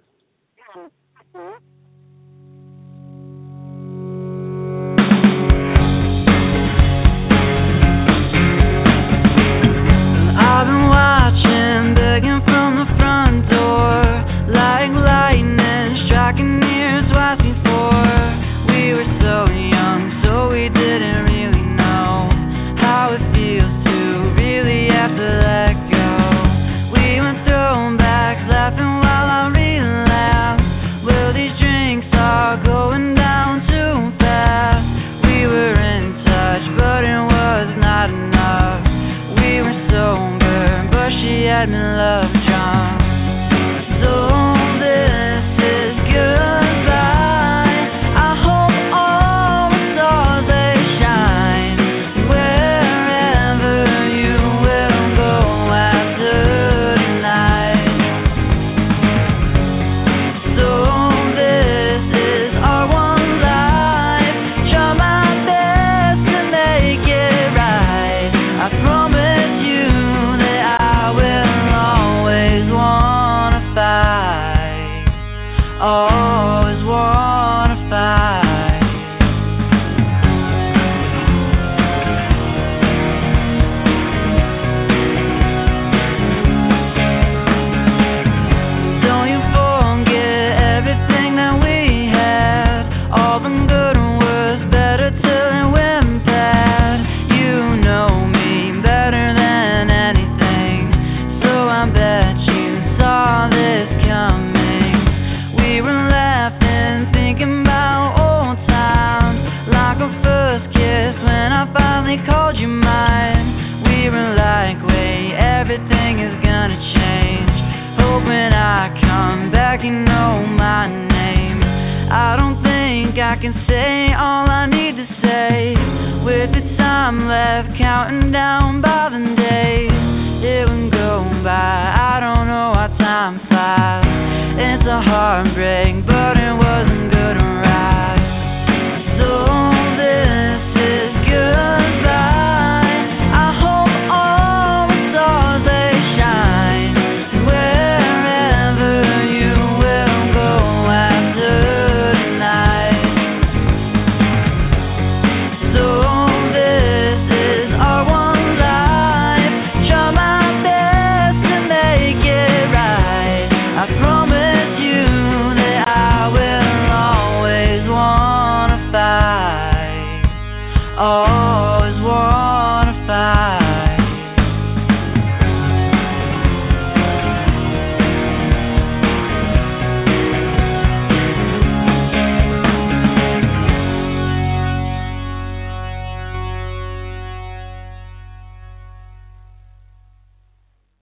Heartbreak.